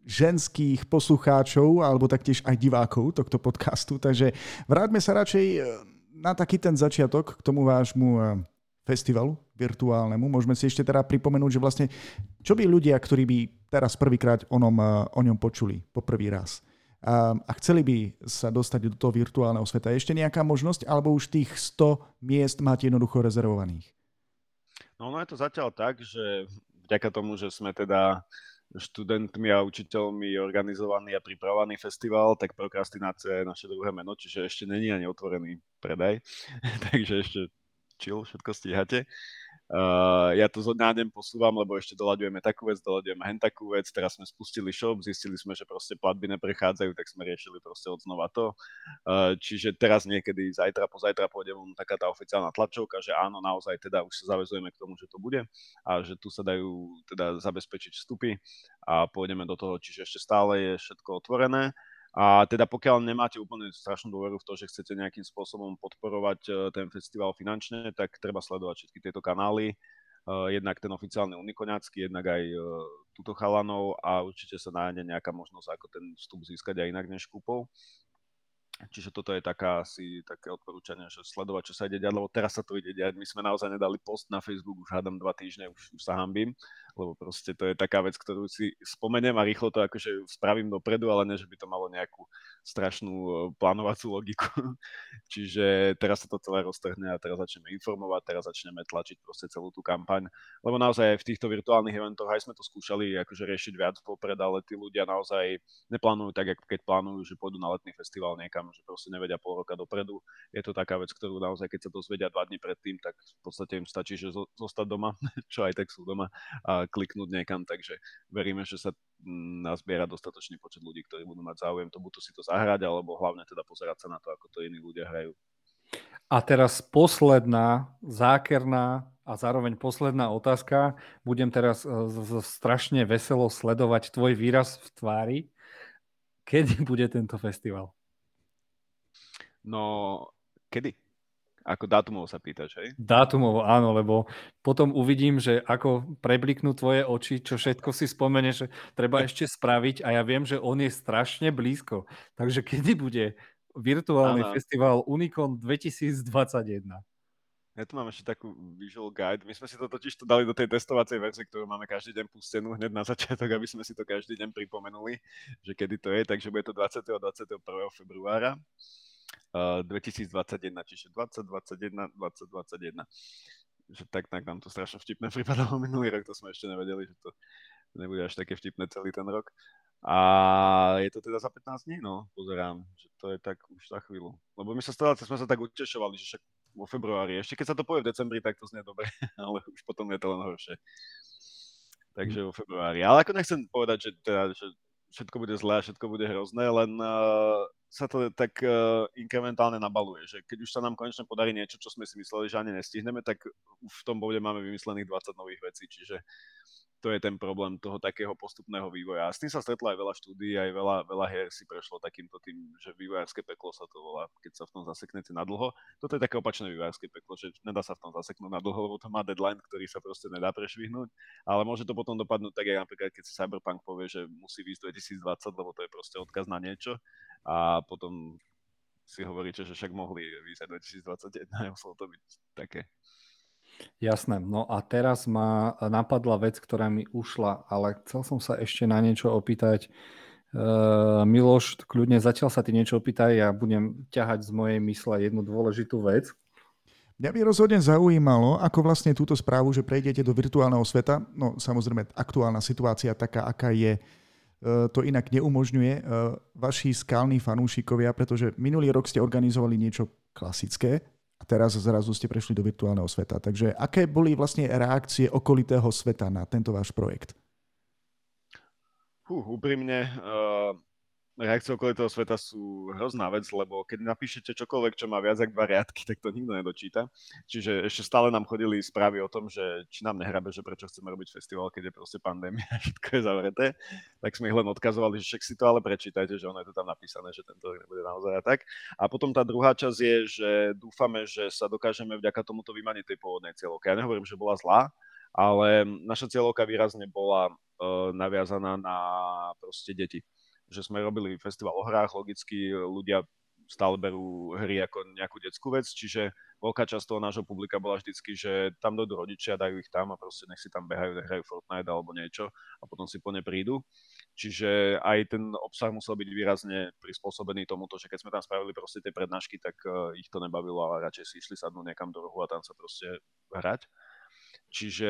ženských poslucháčov alebo taktiež aj divákov tohto podcastu. Takže vráťme sa radšej e, na taký ten začiatok k tomu vášmu e, festivalu virtuálnemu. Môžeme si ešte teda pripomenúť, že vlastne čo by ľudia, ktorí by teraz prvýkrát o, ňom, o ňom počuli po prvý raz, a, a chceli by sa dostať do toho virtuálneho sveta. Ešte nejaká možnosť, alebo už tých 100 miest máte jednoducho rezervovaných? No, no je to zatiaľ tak, že vďaka tomu, že sme teda študentmi a učiteľmi organizovaný a pripravovaný festival, tak prokrastinácia je naše druhé meno, čiže ešte není ani otvorený predaj, takže ešte chill, všetko stíhate. Uh, ja to zo dňa deň posúvam, lebo ešte doľaďujeme takú vec, doľaďujeme hen takú vec, teraz sme spustili shop, zistili sme, že proste platby neprechádzajú, tak sme riešili proste od znova to. Uh, čiže teraz niekedy zajtra, pozajtra pôjde von taká tá oficiálna tlačovka, že áno, naozaj teda už sa zavezujeme k tomu, že to bude a že tu sa dajú teda zabezpečiť vstupy a pôjdeme do toho, čiže ešte stále je všetko otvorené. A teda pokiaľ nemáte úplne strašnú dôveru v to, že chcete nejakým spôsobom podporovať e, ten festival finančne, tak treba sledovať všetky tieto kanály. Uh, jednak ten oficiálny Unikoňacký, jednak aj uh, túto chalanov a určite sa nájde nejaká možnosť, ako ten vstup získať aj inak než kúpou. Čiže toto je taká asi také odporúčanie, že sledovať, čo sa ide diať, lebo teraz sa to ide diať. My sme naozaj nedali post na Facebook, už hádam dva týždne, už, už sa hambím, lebo proste to je taká vec, ktorú si spomeniem a rýchlo to akože spravím dopredu, ale ne, že by to malo nejakú strašnú e, plánovacú logiku. Čiže teraz sa to celé roztrhne a teraz začneme informovať, teraz začneme tlačiť proste celú tú kampaň, lebo naozaj aj v týchto virtuálnych eventoch aj sme to skúšali akože riešiť viac popred, ale tí ľudia naozaj neplánujú tak, ako keď plánujú, že pôjdu na letný festival niekam že proste nevedia pol roka dopredu. Je to taká vec, ktorú naozaj, keď sa dozvedia dva dní predtým, tak v podstate im stačí, že zostať doma, čo aj tak sú doma a kliknúť niekam, takže veríme, že sa mm, nazbiera dostatočný počet ľudí, ktorí budú mať záujem to buď si to zahrať, alebo hlavne teda pozerať sa na to, ako to iní ľudia hrajú. A teraz posledná, zákerná a zároveň posledná otázka. Budem teraz e, strašne veselo sledovať tvoj výraz v tvári. Kedy bude tento festival? No, kedy? Ako dátumov sa pýtaš, hej? Dátumov, áno, lebo potom uvidím, že ako prebliknú tvoje oči, čo všetko si spomeneš, že treba ešte spraviť a ja viem, že on je strašne blízko. Takže kedy bude virtuálny áno. festival Unicon 2021? Ja tu mám ešte takú visual guide. My sme si to totiž to dali do tej testovacej verzie, ktorú máme každý deň pustenú hneď na začiatok, aby sme si to každý deň pripomenuli, že kedy to je. Takže bude to 20. a 21. februára. 2021, čiže 2021, 2021. Že tak, tak nám to strašne vtipné pripadalo minulý rok, to sme ešte nevedeli, že to nebude až také vtipné celý ten rok. A je to teda za 15 dní, no, pozerám, že to je tak už za chvíľu. Lebo my sa stále sme sa tak utešovali, že však vo februári, ešte keď sa to povie v decembri, tak to znie dobre, ale už potom je to len horšie. Takže vo februári. Ale ako nechcem povedať, že, teda, že všetko bude zlé všetko bude hrozné, len uh, sa to tak uh, inkrementálne nabaluje, že keď už sa nám konečne podarí niečo, čo sme si mysleli, že ani nestihneme, tak v tom bode máme vymyslených 20 nových vecí, čiže to je ten problém toho takého postupného vývoja. A s tým sa stretlo aj veľa štúdí, aj veľa, veľa hier si prešlo takýmto tým, že vývojárske peklo sa to volá, keď sa v tom zaseknete na dlho. Toto je také opačné vývojárske peklo, že nedá sa v tom zaseknúť na dlho, lebo to má deadline, ktorý sa proste nedá prešvihnúť, ale môže to potom dopadnúť tak aj napríklad, keď si Cyberpunk povie, že musí výjsť 2020, lebo to je proste odkaz na niečo a potom si hovoríte, že však mohli výjsť 2021 a muselo to byť také Jasné. No a teraz ma napadla vec, ktorá mi ušla, ale chcel som sa ešte na niečo opýtať. Uh, Miloš, kľudne zatiaľ sa ty niečo opýtaj, ja budem ťahať z mojej mysle jednu dôležitú vec. Mňa by rozhodne zaujímalo, ako vlastne túto správu, že prejdete do virtuálneho sveta, no samozrejme aktuálna situácia taká, aká je, e, to inak neumožňuje e, vaši skalní fanúšikovia, pretože minulý rok ste organizovali niečo klasické, teraz zrazu ste prešli do virtuálneho sveta. Takže aké boli vlastne reakcie okolitého sveta na tento váš projekt? Hú, úprimne, uh, reakcie okolitého sveta sú hrozná vec, lebo keď napíšete čokoľvek, čo má viac ako dva riadky, tak to nikto nedočíta. Čiže ešte stále nám chodili správy o tom, že či nám nehrabe, že prečo chceme robiť festival, keď je proste pandémia všetko je zavreté. Tak sme ich len odkazovali, že však si to ale prečítajte, že ono je to tam napísané, že tento rok nebude naozaj a tak. A potom tá druhá časť je, že dúfame, že sa dokážeme vďaka tomuto vymaniť tej pôvodnej cieľovke. Ja nehovorím, že bola zlá, ale naša cieľovka výrazne bola uh, naviazaná na proste deti že sme robili festival o hrách, logicky ľudia stále berú hry ako nejakú detskú vec, čiže veľká časť toho nášho publika bola vždycky, že tam dojdú rodičia, dajú ich tam a proste nech si tam behajú, hrajú Fortnite alebo niečo a potom si po ne prídu. Čiže aj ten obsah musel byť výrazne prispôsobený tomuto, že keď sme tam spravili proste tie prednášky, tak uh, ich to nebavilo a radšej si išli sadnúť niekam do rohu a tam sa proste hrať. Čiže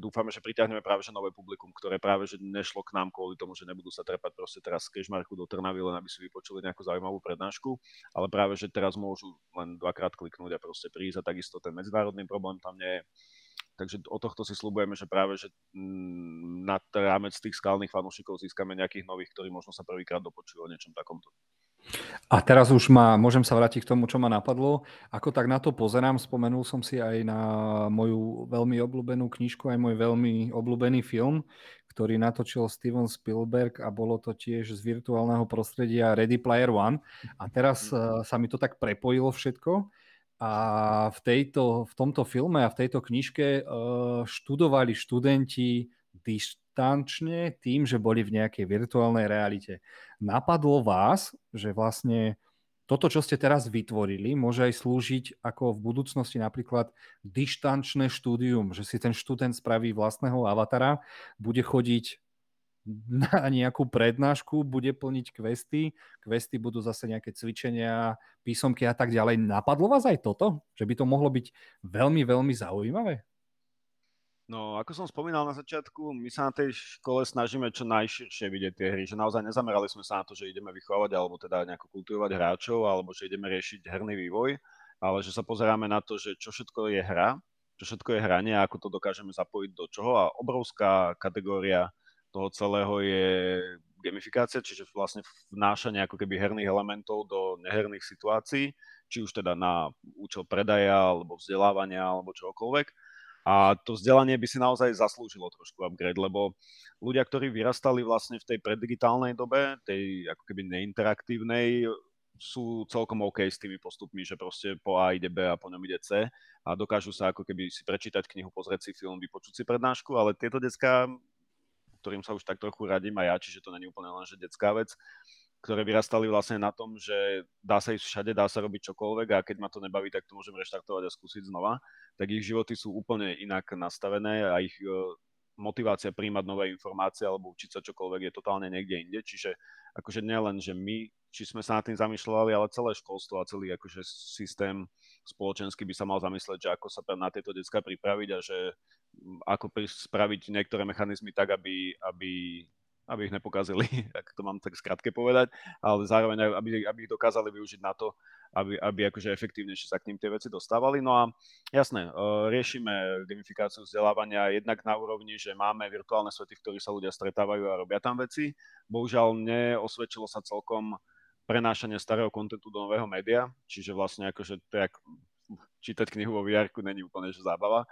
dúfame, že priťahneme práve že nové publikum, ktoré práve že nešlo k nám kvôli tomu, že nebudú sa trepať proste teraz z Kežmarku do Trnavy, len aby si vypočuli nejakú zaujímavú prednášku, ale práve že teraz môžu len dvakrát kliknúť a proste prísť a takisto ten medzinárodný problém tam nie je. Takže o tohto si slúbujeme, že práve že mm, nad rámec tých skalných fanúšikov získame nejakých nových, ktorí možno sa prvýkrát dopočujú o niečom takomto. A teraz už ma, môžem sa vrátiť k tomu, čo ma napadlo. Ako tak na to pozerám, spomenul som si aj na moju veľmi obľúbenú knižku, aj môj veľmi obľúbený film, ktorý natočil Steven Spielberg a bolo to tiež z virtuálneho prostredia Ready Player One. A teraz uh, sa mi to tak prepojilo všetko. A v, tejto, v tomto filme a v tejto knižke uh, študovali študenti distančne tým, že boli v nejakej virtuálnej realite. Napadlo vás, že vlastne toto, čo ste teraz vytvorili, môže aj slúžiť ako v budúcnosti napríklad dištančné štúdium, že si ten študent spraví vlastného avatara, bude chodiť na nejakú prednášku, bude plniť questy, questy budú zase nejaké cvičenia, písomky a tak ďalej. Napadlo vás aj toto? Že by to mohlo byť veľmi, veľmi zaujímavé? No, ako som spomínal na začiatku, my sa na tej škole snažíme čo najširšie vidieť tie hry, že naozaj nezamerali sme sa na to, že ideme vychovávať alebo teda nejako kultivovať hráčov, alebo že ideme riešiť herný vývoj, ale že sa pozeráme na to, že čo všetko je hra, čo všetko je hranie a ako to dokážeme zapojiť do čoho. A obrovská kategória toho celého je gamifikácia, čiže vlastne vnášanie ako keby herných elementov do neherných situácií, či už teda na účel predaja, alebo vzdelávania, alebo čokoľvek a to vzdelanie by si naozaj zaslúžilo trošku upgrade, lebo ľudia, ktorí vyrastali vlastne v tej preddigitálnej dobe, tej ako keby neinteraktívnej, sú celkom OK s tými postupmi, že proste po A ide B a po ňom ide C a dokážu sa ako keby si prečítať knihu, pozrieť si film, vypočuť si prednášku, ale tieto decka, ktorým sa už tak trochu radím aj ja, čiže to není úplne len, že detská vec, ktoré vyrastali vlastne na tom, že dá sa ísť všade, dá sa robiť čokoľvek a keď ma to nebaví, tak to môžem reštartovať a skúsiť znova, tak ich životy sú úplne inak nastavené a ich e, motivácia príjmať nové informácie alebo učiť sa čokoľvek je totálne niekde inde. Čiže akože nielen, že my, či sme sa nad tým zamýšľali, ale celé školstvo a celý akože systém spoločenský by sa mal zamyslieť, že ako sa na tieto detská pripraviť a že ako spraviť niektoré mechanizmy tak, aby, aby aby ich nepokazili, ak to mám tak skrátke povedať, ale zároveň, aby, aby ich dokázali využiť na to, aby, aby akože efektívnejšie sa k ním tie veci dostávali. No a jasné, e, riešime gamifikáciu vzdelávania jednak na úrovni, že máme virtuálne svety, v ktorých sa ľudia stretávajú a robia tam veci. Bohužiaľ neosvedčilo sa celkom prenášanie starého kontentu do nového média, čiže vlastne akože to je čítať knihu vo vr není úplne že zábava.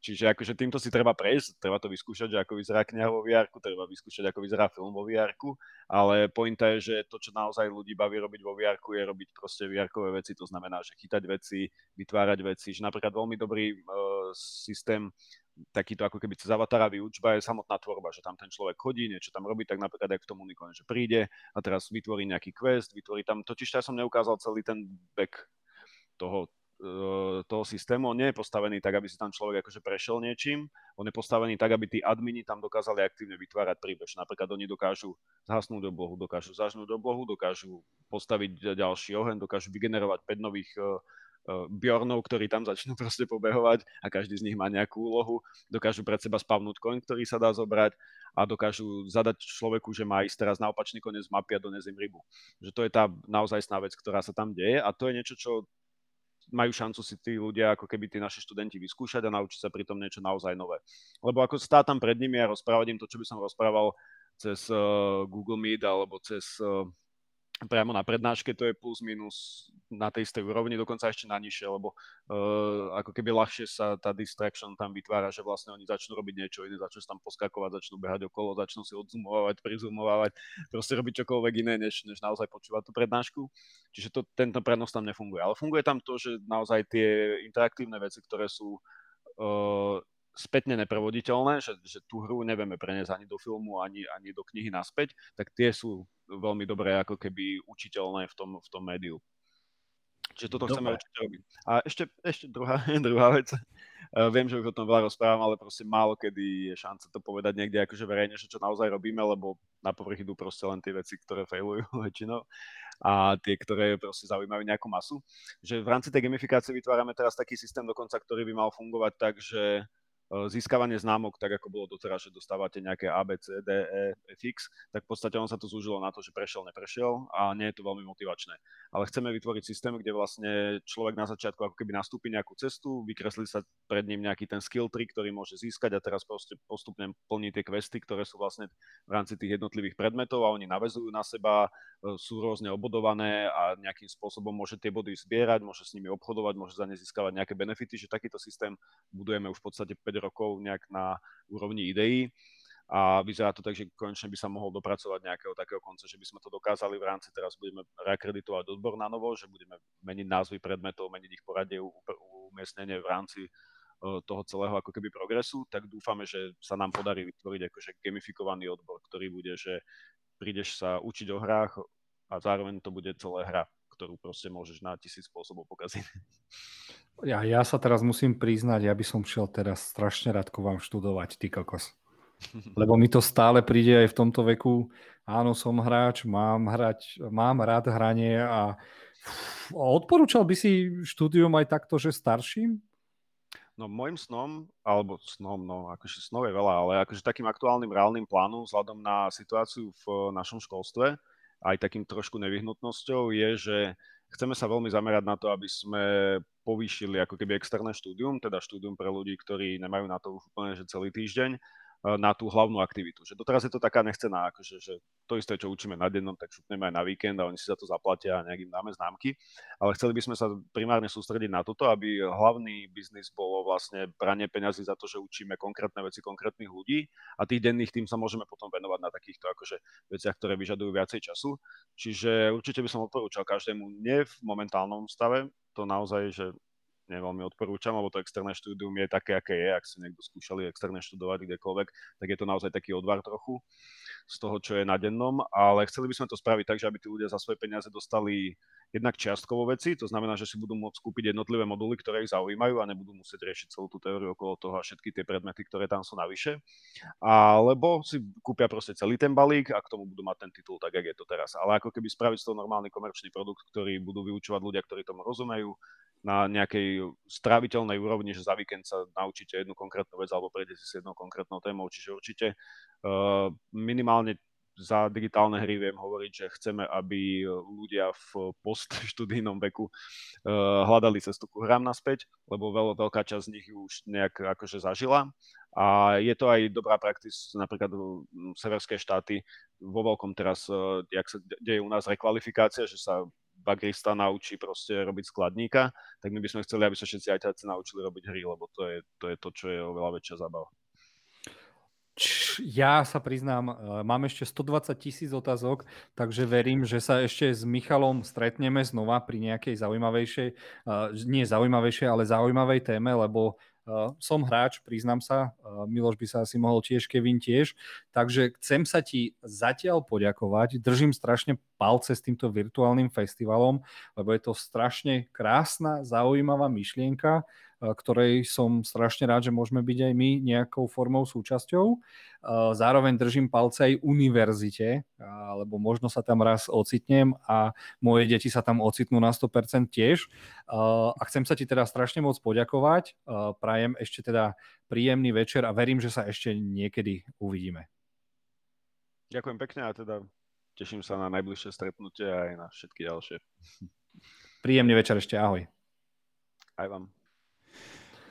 Čiže akože týmto si treba prejsť, treba to vyskúšať, že ako vyzerá kniha vo vr treba vyskúšať, ako vyzerá film vo vr ale pointa je, že to, čo naozaj ľudí baví robiť vo vr je robiť proste vr veci, to znamená, že chytať veci, vytvárať veci, že napríklad veľmi dobrý uh, systém takýto ako keby cez avatara výučba je samotná tvorba, že tam ten človek chodí, niečo tam robí, tak napríklad aj v tom unikone, že príde a teraz vytvorí nejaký quest, vytvorí tam, totiž ja som neukázal celý ten back toho, toho systému. On nie je postavený tak, aby si tam človek akože prešiel niečím. On je postavený tak, aby tí admini tam dokázali aktívne vytvárať príbeh. Napríklad oni dokážu zhasnúť oblohu, dokážu zažnúť oblohu, dokážu postaviť ďalší oheň, dokážu vygenerovať 5 nových uh, Bjornov, ktorí tam začnú proste pobehovať a každý z nich má nejakú úlohu. Dokážu pred seba spavnúť koň, ktorý sa dá zobrať a dokážu zadať človeku, že má ísť teraz na opačný koniec mapy a doniesť im rybu. Že to je tá naozajstná vec, ktorá sa tam deje a to je niečo, čo majú šancu si tí ľudia, ako keby tí naši študenti vyskúšať a naučiť sa pritom niečo naozaj nové. Lebo ako stáť tam pred nimi a rozprávať im to, čo by som rozprával cez uh, Google Meet alebo cez uh, priamo na prednáške to je plus minus na tej istej úrovni, dokonca ešte na nižšie, lebo uh, ako keby ľahšie sa tá distraction tam vytvára, že vlastne oni začnú robiť niečo iné, začnú tam poskakovať, začnú behať okolo, začnú si odzumovať, prizumovať, proste robiť čokoľvek iné, než, než naozaj počúvať tú prednášku. Čiže to, tento prenos tam nefunguje. Ale funguje tam to, že naozaj tie interaktívne veci, ktoré sú uh, spätne neprevoditeľné, že, že tú hru nevieme preniesť ani do filmu, ani, ani do knihy naspäť, tak tie sú veľmi dobré ako keby učiteľné v tom, v tom médiu. Čiže toto Dobre. chceme určite robiť. A ešte, ešte druhá, druhá vec. Uh, viem, že už o tom veľa rozprávam, ale proste málo kedy je šanca to povedať niekde akože verejne, že čo naozaj robíme, lebo na povrch idú proste len tie veci, ktoré failujú väčšinou a tie, ktoré proste zaujímajú nejakú masu. Že v rámci tej gamifikácie vytvárame teraz taký systém dokonca, ktorý by mal fungovať tak, že E, získavanie známok, tak ako bolo doteraz, že dostávate nejaké A, B, C, D, E, F, X, tak v podstate on sa to zúžilo na to, že prešiel, neprešiel a nie je to veľmi motivačné. Ale chceme vytvoriť systém, kde vlastne človek na začiatku ako keby nastúpi nejakú cestu, vykreslí sa pred ním nejaký ten skill tree, ktorý môže získať a teraz proste postupne plní tie questy, ktoré sú vlastne v rámci tých jednotlivých predmetov a oni navezujú na seba, e, sú rôzne obodované a nejakým spôsobom môže tie body zbierať, môže s nimi obchodovať, môže za ne získavať nejaké benefity, že takýto systém budujeme už v podstate 5 rokov nejak na úrovni ideí. A vyzerá to tak, že konečne by sa mohol dopracovať nejakého takého konca, že by sme to dokázali v rámci, teraz budeme reakreditovať odbor na novo, že budeme meniť názvy predmetov, meniť ich poradie, umiestnenie v rámci e, toho celého ako keby progresu, tak dúfame, že sa nám podarí vytvoriť akože gamifikovaný odbor, ktorý bude, že prídeš sa učiť o hrách a zároveň to bude celé hra, ktorú proste môžeš na tisíc spôsobov pokaziť. Ja, ja sa teraz musím priznať, ja by som šiel teraz strašne rád ku vám študovať, ty kokos. Lebo mi to stále príde aj v tomto veku. Áno, som hráč, mám, hrať, mám rád hranie a odporúčal by si štúdium aj takto, že starším? No môjim snom, alebo snom, no akože snov je veľa, ale akože takým aktuálnym reálnym plánom vzhľadom na situáciu v našom školstve, aj takým trošku nevyhnutnosťou je, že chceme sa veľmi zamerať na to, aby sme povýšili ako keby externé štúdium, teda štúdium pre ľudí, ktorí nemajú na to už úplne že celý týždeň, na tú hlavnú aktivitu. Že doteraz je to taká nechcená, akože, že to isté, čo učíme na dennom, tak šupneme aj na víkend a oni si za to zaplatia a nejakým dáme známky. Ale chceli by sme sa primárne sústrediť na toto, aby hlavný biznis bolo vlastne branie peňazí za to, že učíme konkrétne veci konkrétnych ľudí a tých denných tým sa môžeme potom venovať na takýchto akože veciach, ktoré vyžadujú viacej času. Čiže určite by som odporúčal každému nie v momentálnom stave, to naozaj, že neveľmi odporúčam, lebo to externé štúdium je také, aké je. Ak si niekto skúšali externé študovať kdekoľvek, tak je to naozaj taký odvar trochu z toho, čo je na dennom, ale chceli by sme to spraviť tak, že aby tí ľudia za svoje peniaze dostali jednak čiastkovo veci, to znamená, že si budú môcť kúpiť jednotlivé moduly, ktoré ich zaujímajú a nebudú musieť riešiť celú tú teóriu okolo toho a všetky tie predmety, ktoré tam sú navyše. Alebo si kúpia proste celý ten balík a k tomu budú mať ten titul tak, jak je to teraz. Ale ako keby spraviť z toho normálny komerčný produkt, ktorý budú vyučovať ľudia, ktorí tomu rozumejú, na nejakej stráviteľnej úrovni, že za víkend sa naučíte jednu konkrétnu vec alebo prejdete si s jednou konkrétnou témou. Čiže určite uh, minimálne za digitálne hry viem hovoriť, že chceme, aby ľudia v postštudijnom veku uh, hľadali cestu ku hrám naspäť, lebo veľ, veľká časť z nich už nejak akože zažila. A je to aj dobrá praktis, napríklad severské štáty vo veľkom teraz, uh, jak sa deje u nás rekvalifikácia, že sa bagrista naučí proste robiť skladníka, tak my by sme chceli, aby sa všetci ajťáci naučili robiť hry, lebo to je, to je to, čo je oveľa väčšia zábava. Ja sa priznám, e, mám ešte 120 tisíc otázok, takže verím, že sa ešte s Michalom stretneme znova pri nejakej zaujímavejšej, e, nie zaujímavejšej, ale zaujímavej téme, lebo som hráč, priznám sa, uh, Miloš by sa asi mohol tiež, Kevin tiež, takže chcem sa ti zatiaľ poďakovať, držím strašne palce s týmto virtuálnym festivalom, lebo je to strašne krásna, zaujímavá myšlienka, ktorej som strašne rád, že môžeme byť aj my nejakou formou súčasťou. Zároveň držím palce aj univerzite, lebo možno sa tam raz ocitnem a moje deti sa tam ocitnú na 100% tiež. A chcem sa ti teda strašne moc poďakovať. Prajem ešte teda príjemný večer a verím, že sa ešte niekedy uvidíme. Ďakujem pekne a teda teším sa na najbližšie stretnutie a aj na všetky ďalšie. Príjemný večer ešte, ahoj. Aj vám.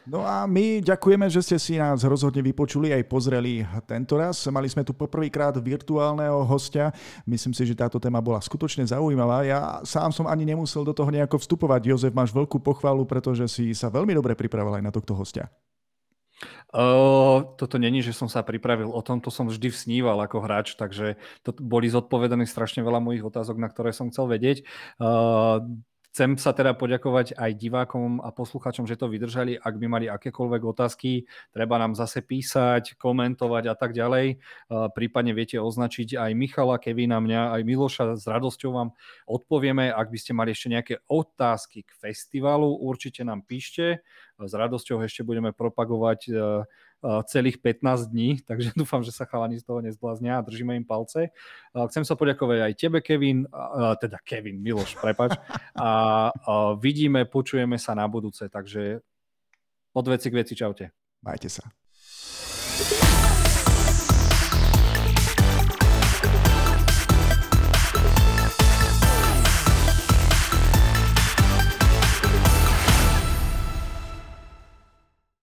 No a my ďakujeme, že ste si nás rozhodne vypočuli aj pozreli tento raz. Mali sme tu poprvýkrát virtuálneho hostia. Myslím si, že táto téma bola skutočne zaujímavá. Ja sám som ani nemusel do toho nejako vstupovať. Jozef, máš veľkú pochvalu, pretože si sa veľmi dobre pripravil aj na tohto hostia. Uh, toto není, že som sa pripravil. O tomto som vždy sníval ako hráč, takže to boli zodpovedané strašne veľa mojich otázok, na ktoré som chcel vedieť. Uh, Chcem sa teda poďakovať aj divákom a poslucháčom, že to vydržali. Ak by mali akékoľvek otázky, treba nám zase písať, komentovať a tak ďalej. Prípadne viete označiť aj Michala, Kevina, mňa, aj Miloša. S radosťou vám odpovieme. Ak by ste mali ešte nejaké otázky k festivalu, určite nám píšte. S radosťou ešte budeme propagovať celých 15 dní, takže dúfam, že sa chalani z toho nezbláznia a držíme im palce. Chcem sa poďakovať aj tebe, Kevin, teda Kevin, Miloš, prepač. A vidíme, počujeme sa na budúce, takže od veci k veci, čaute. Majte sa.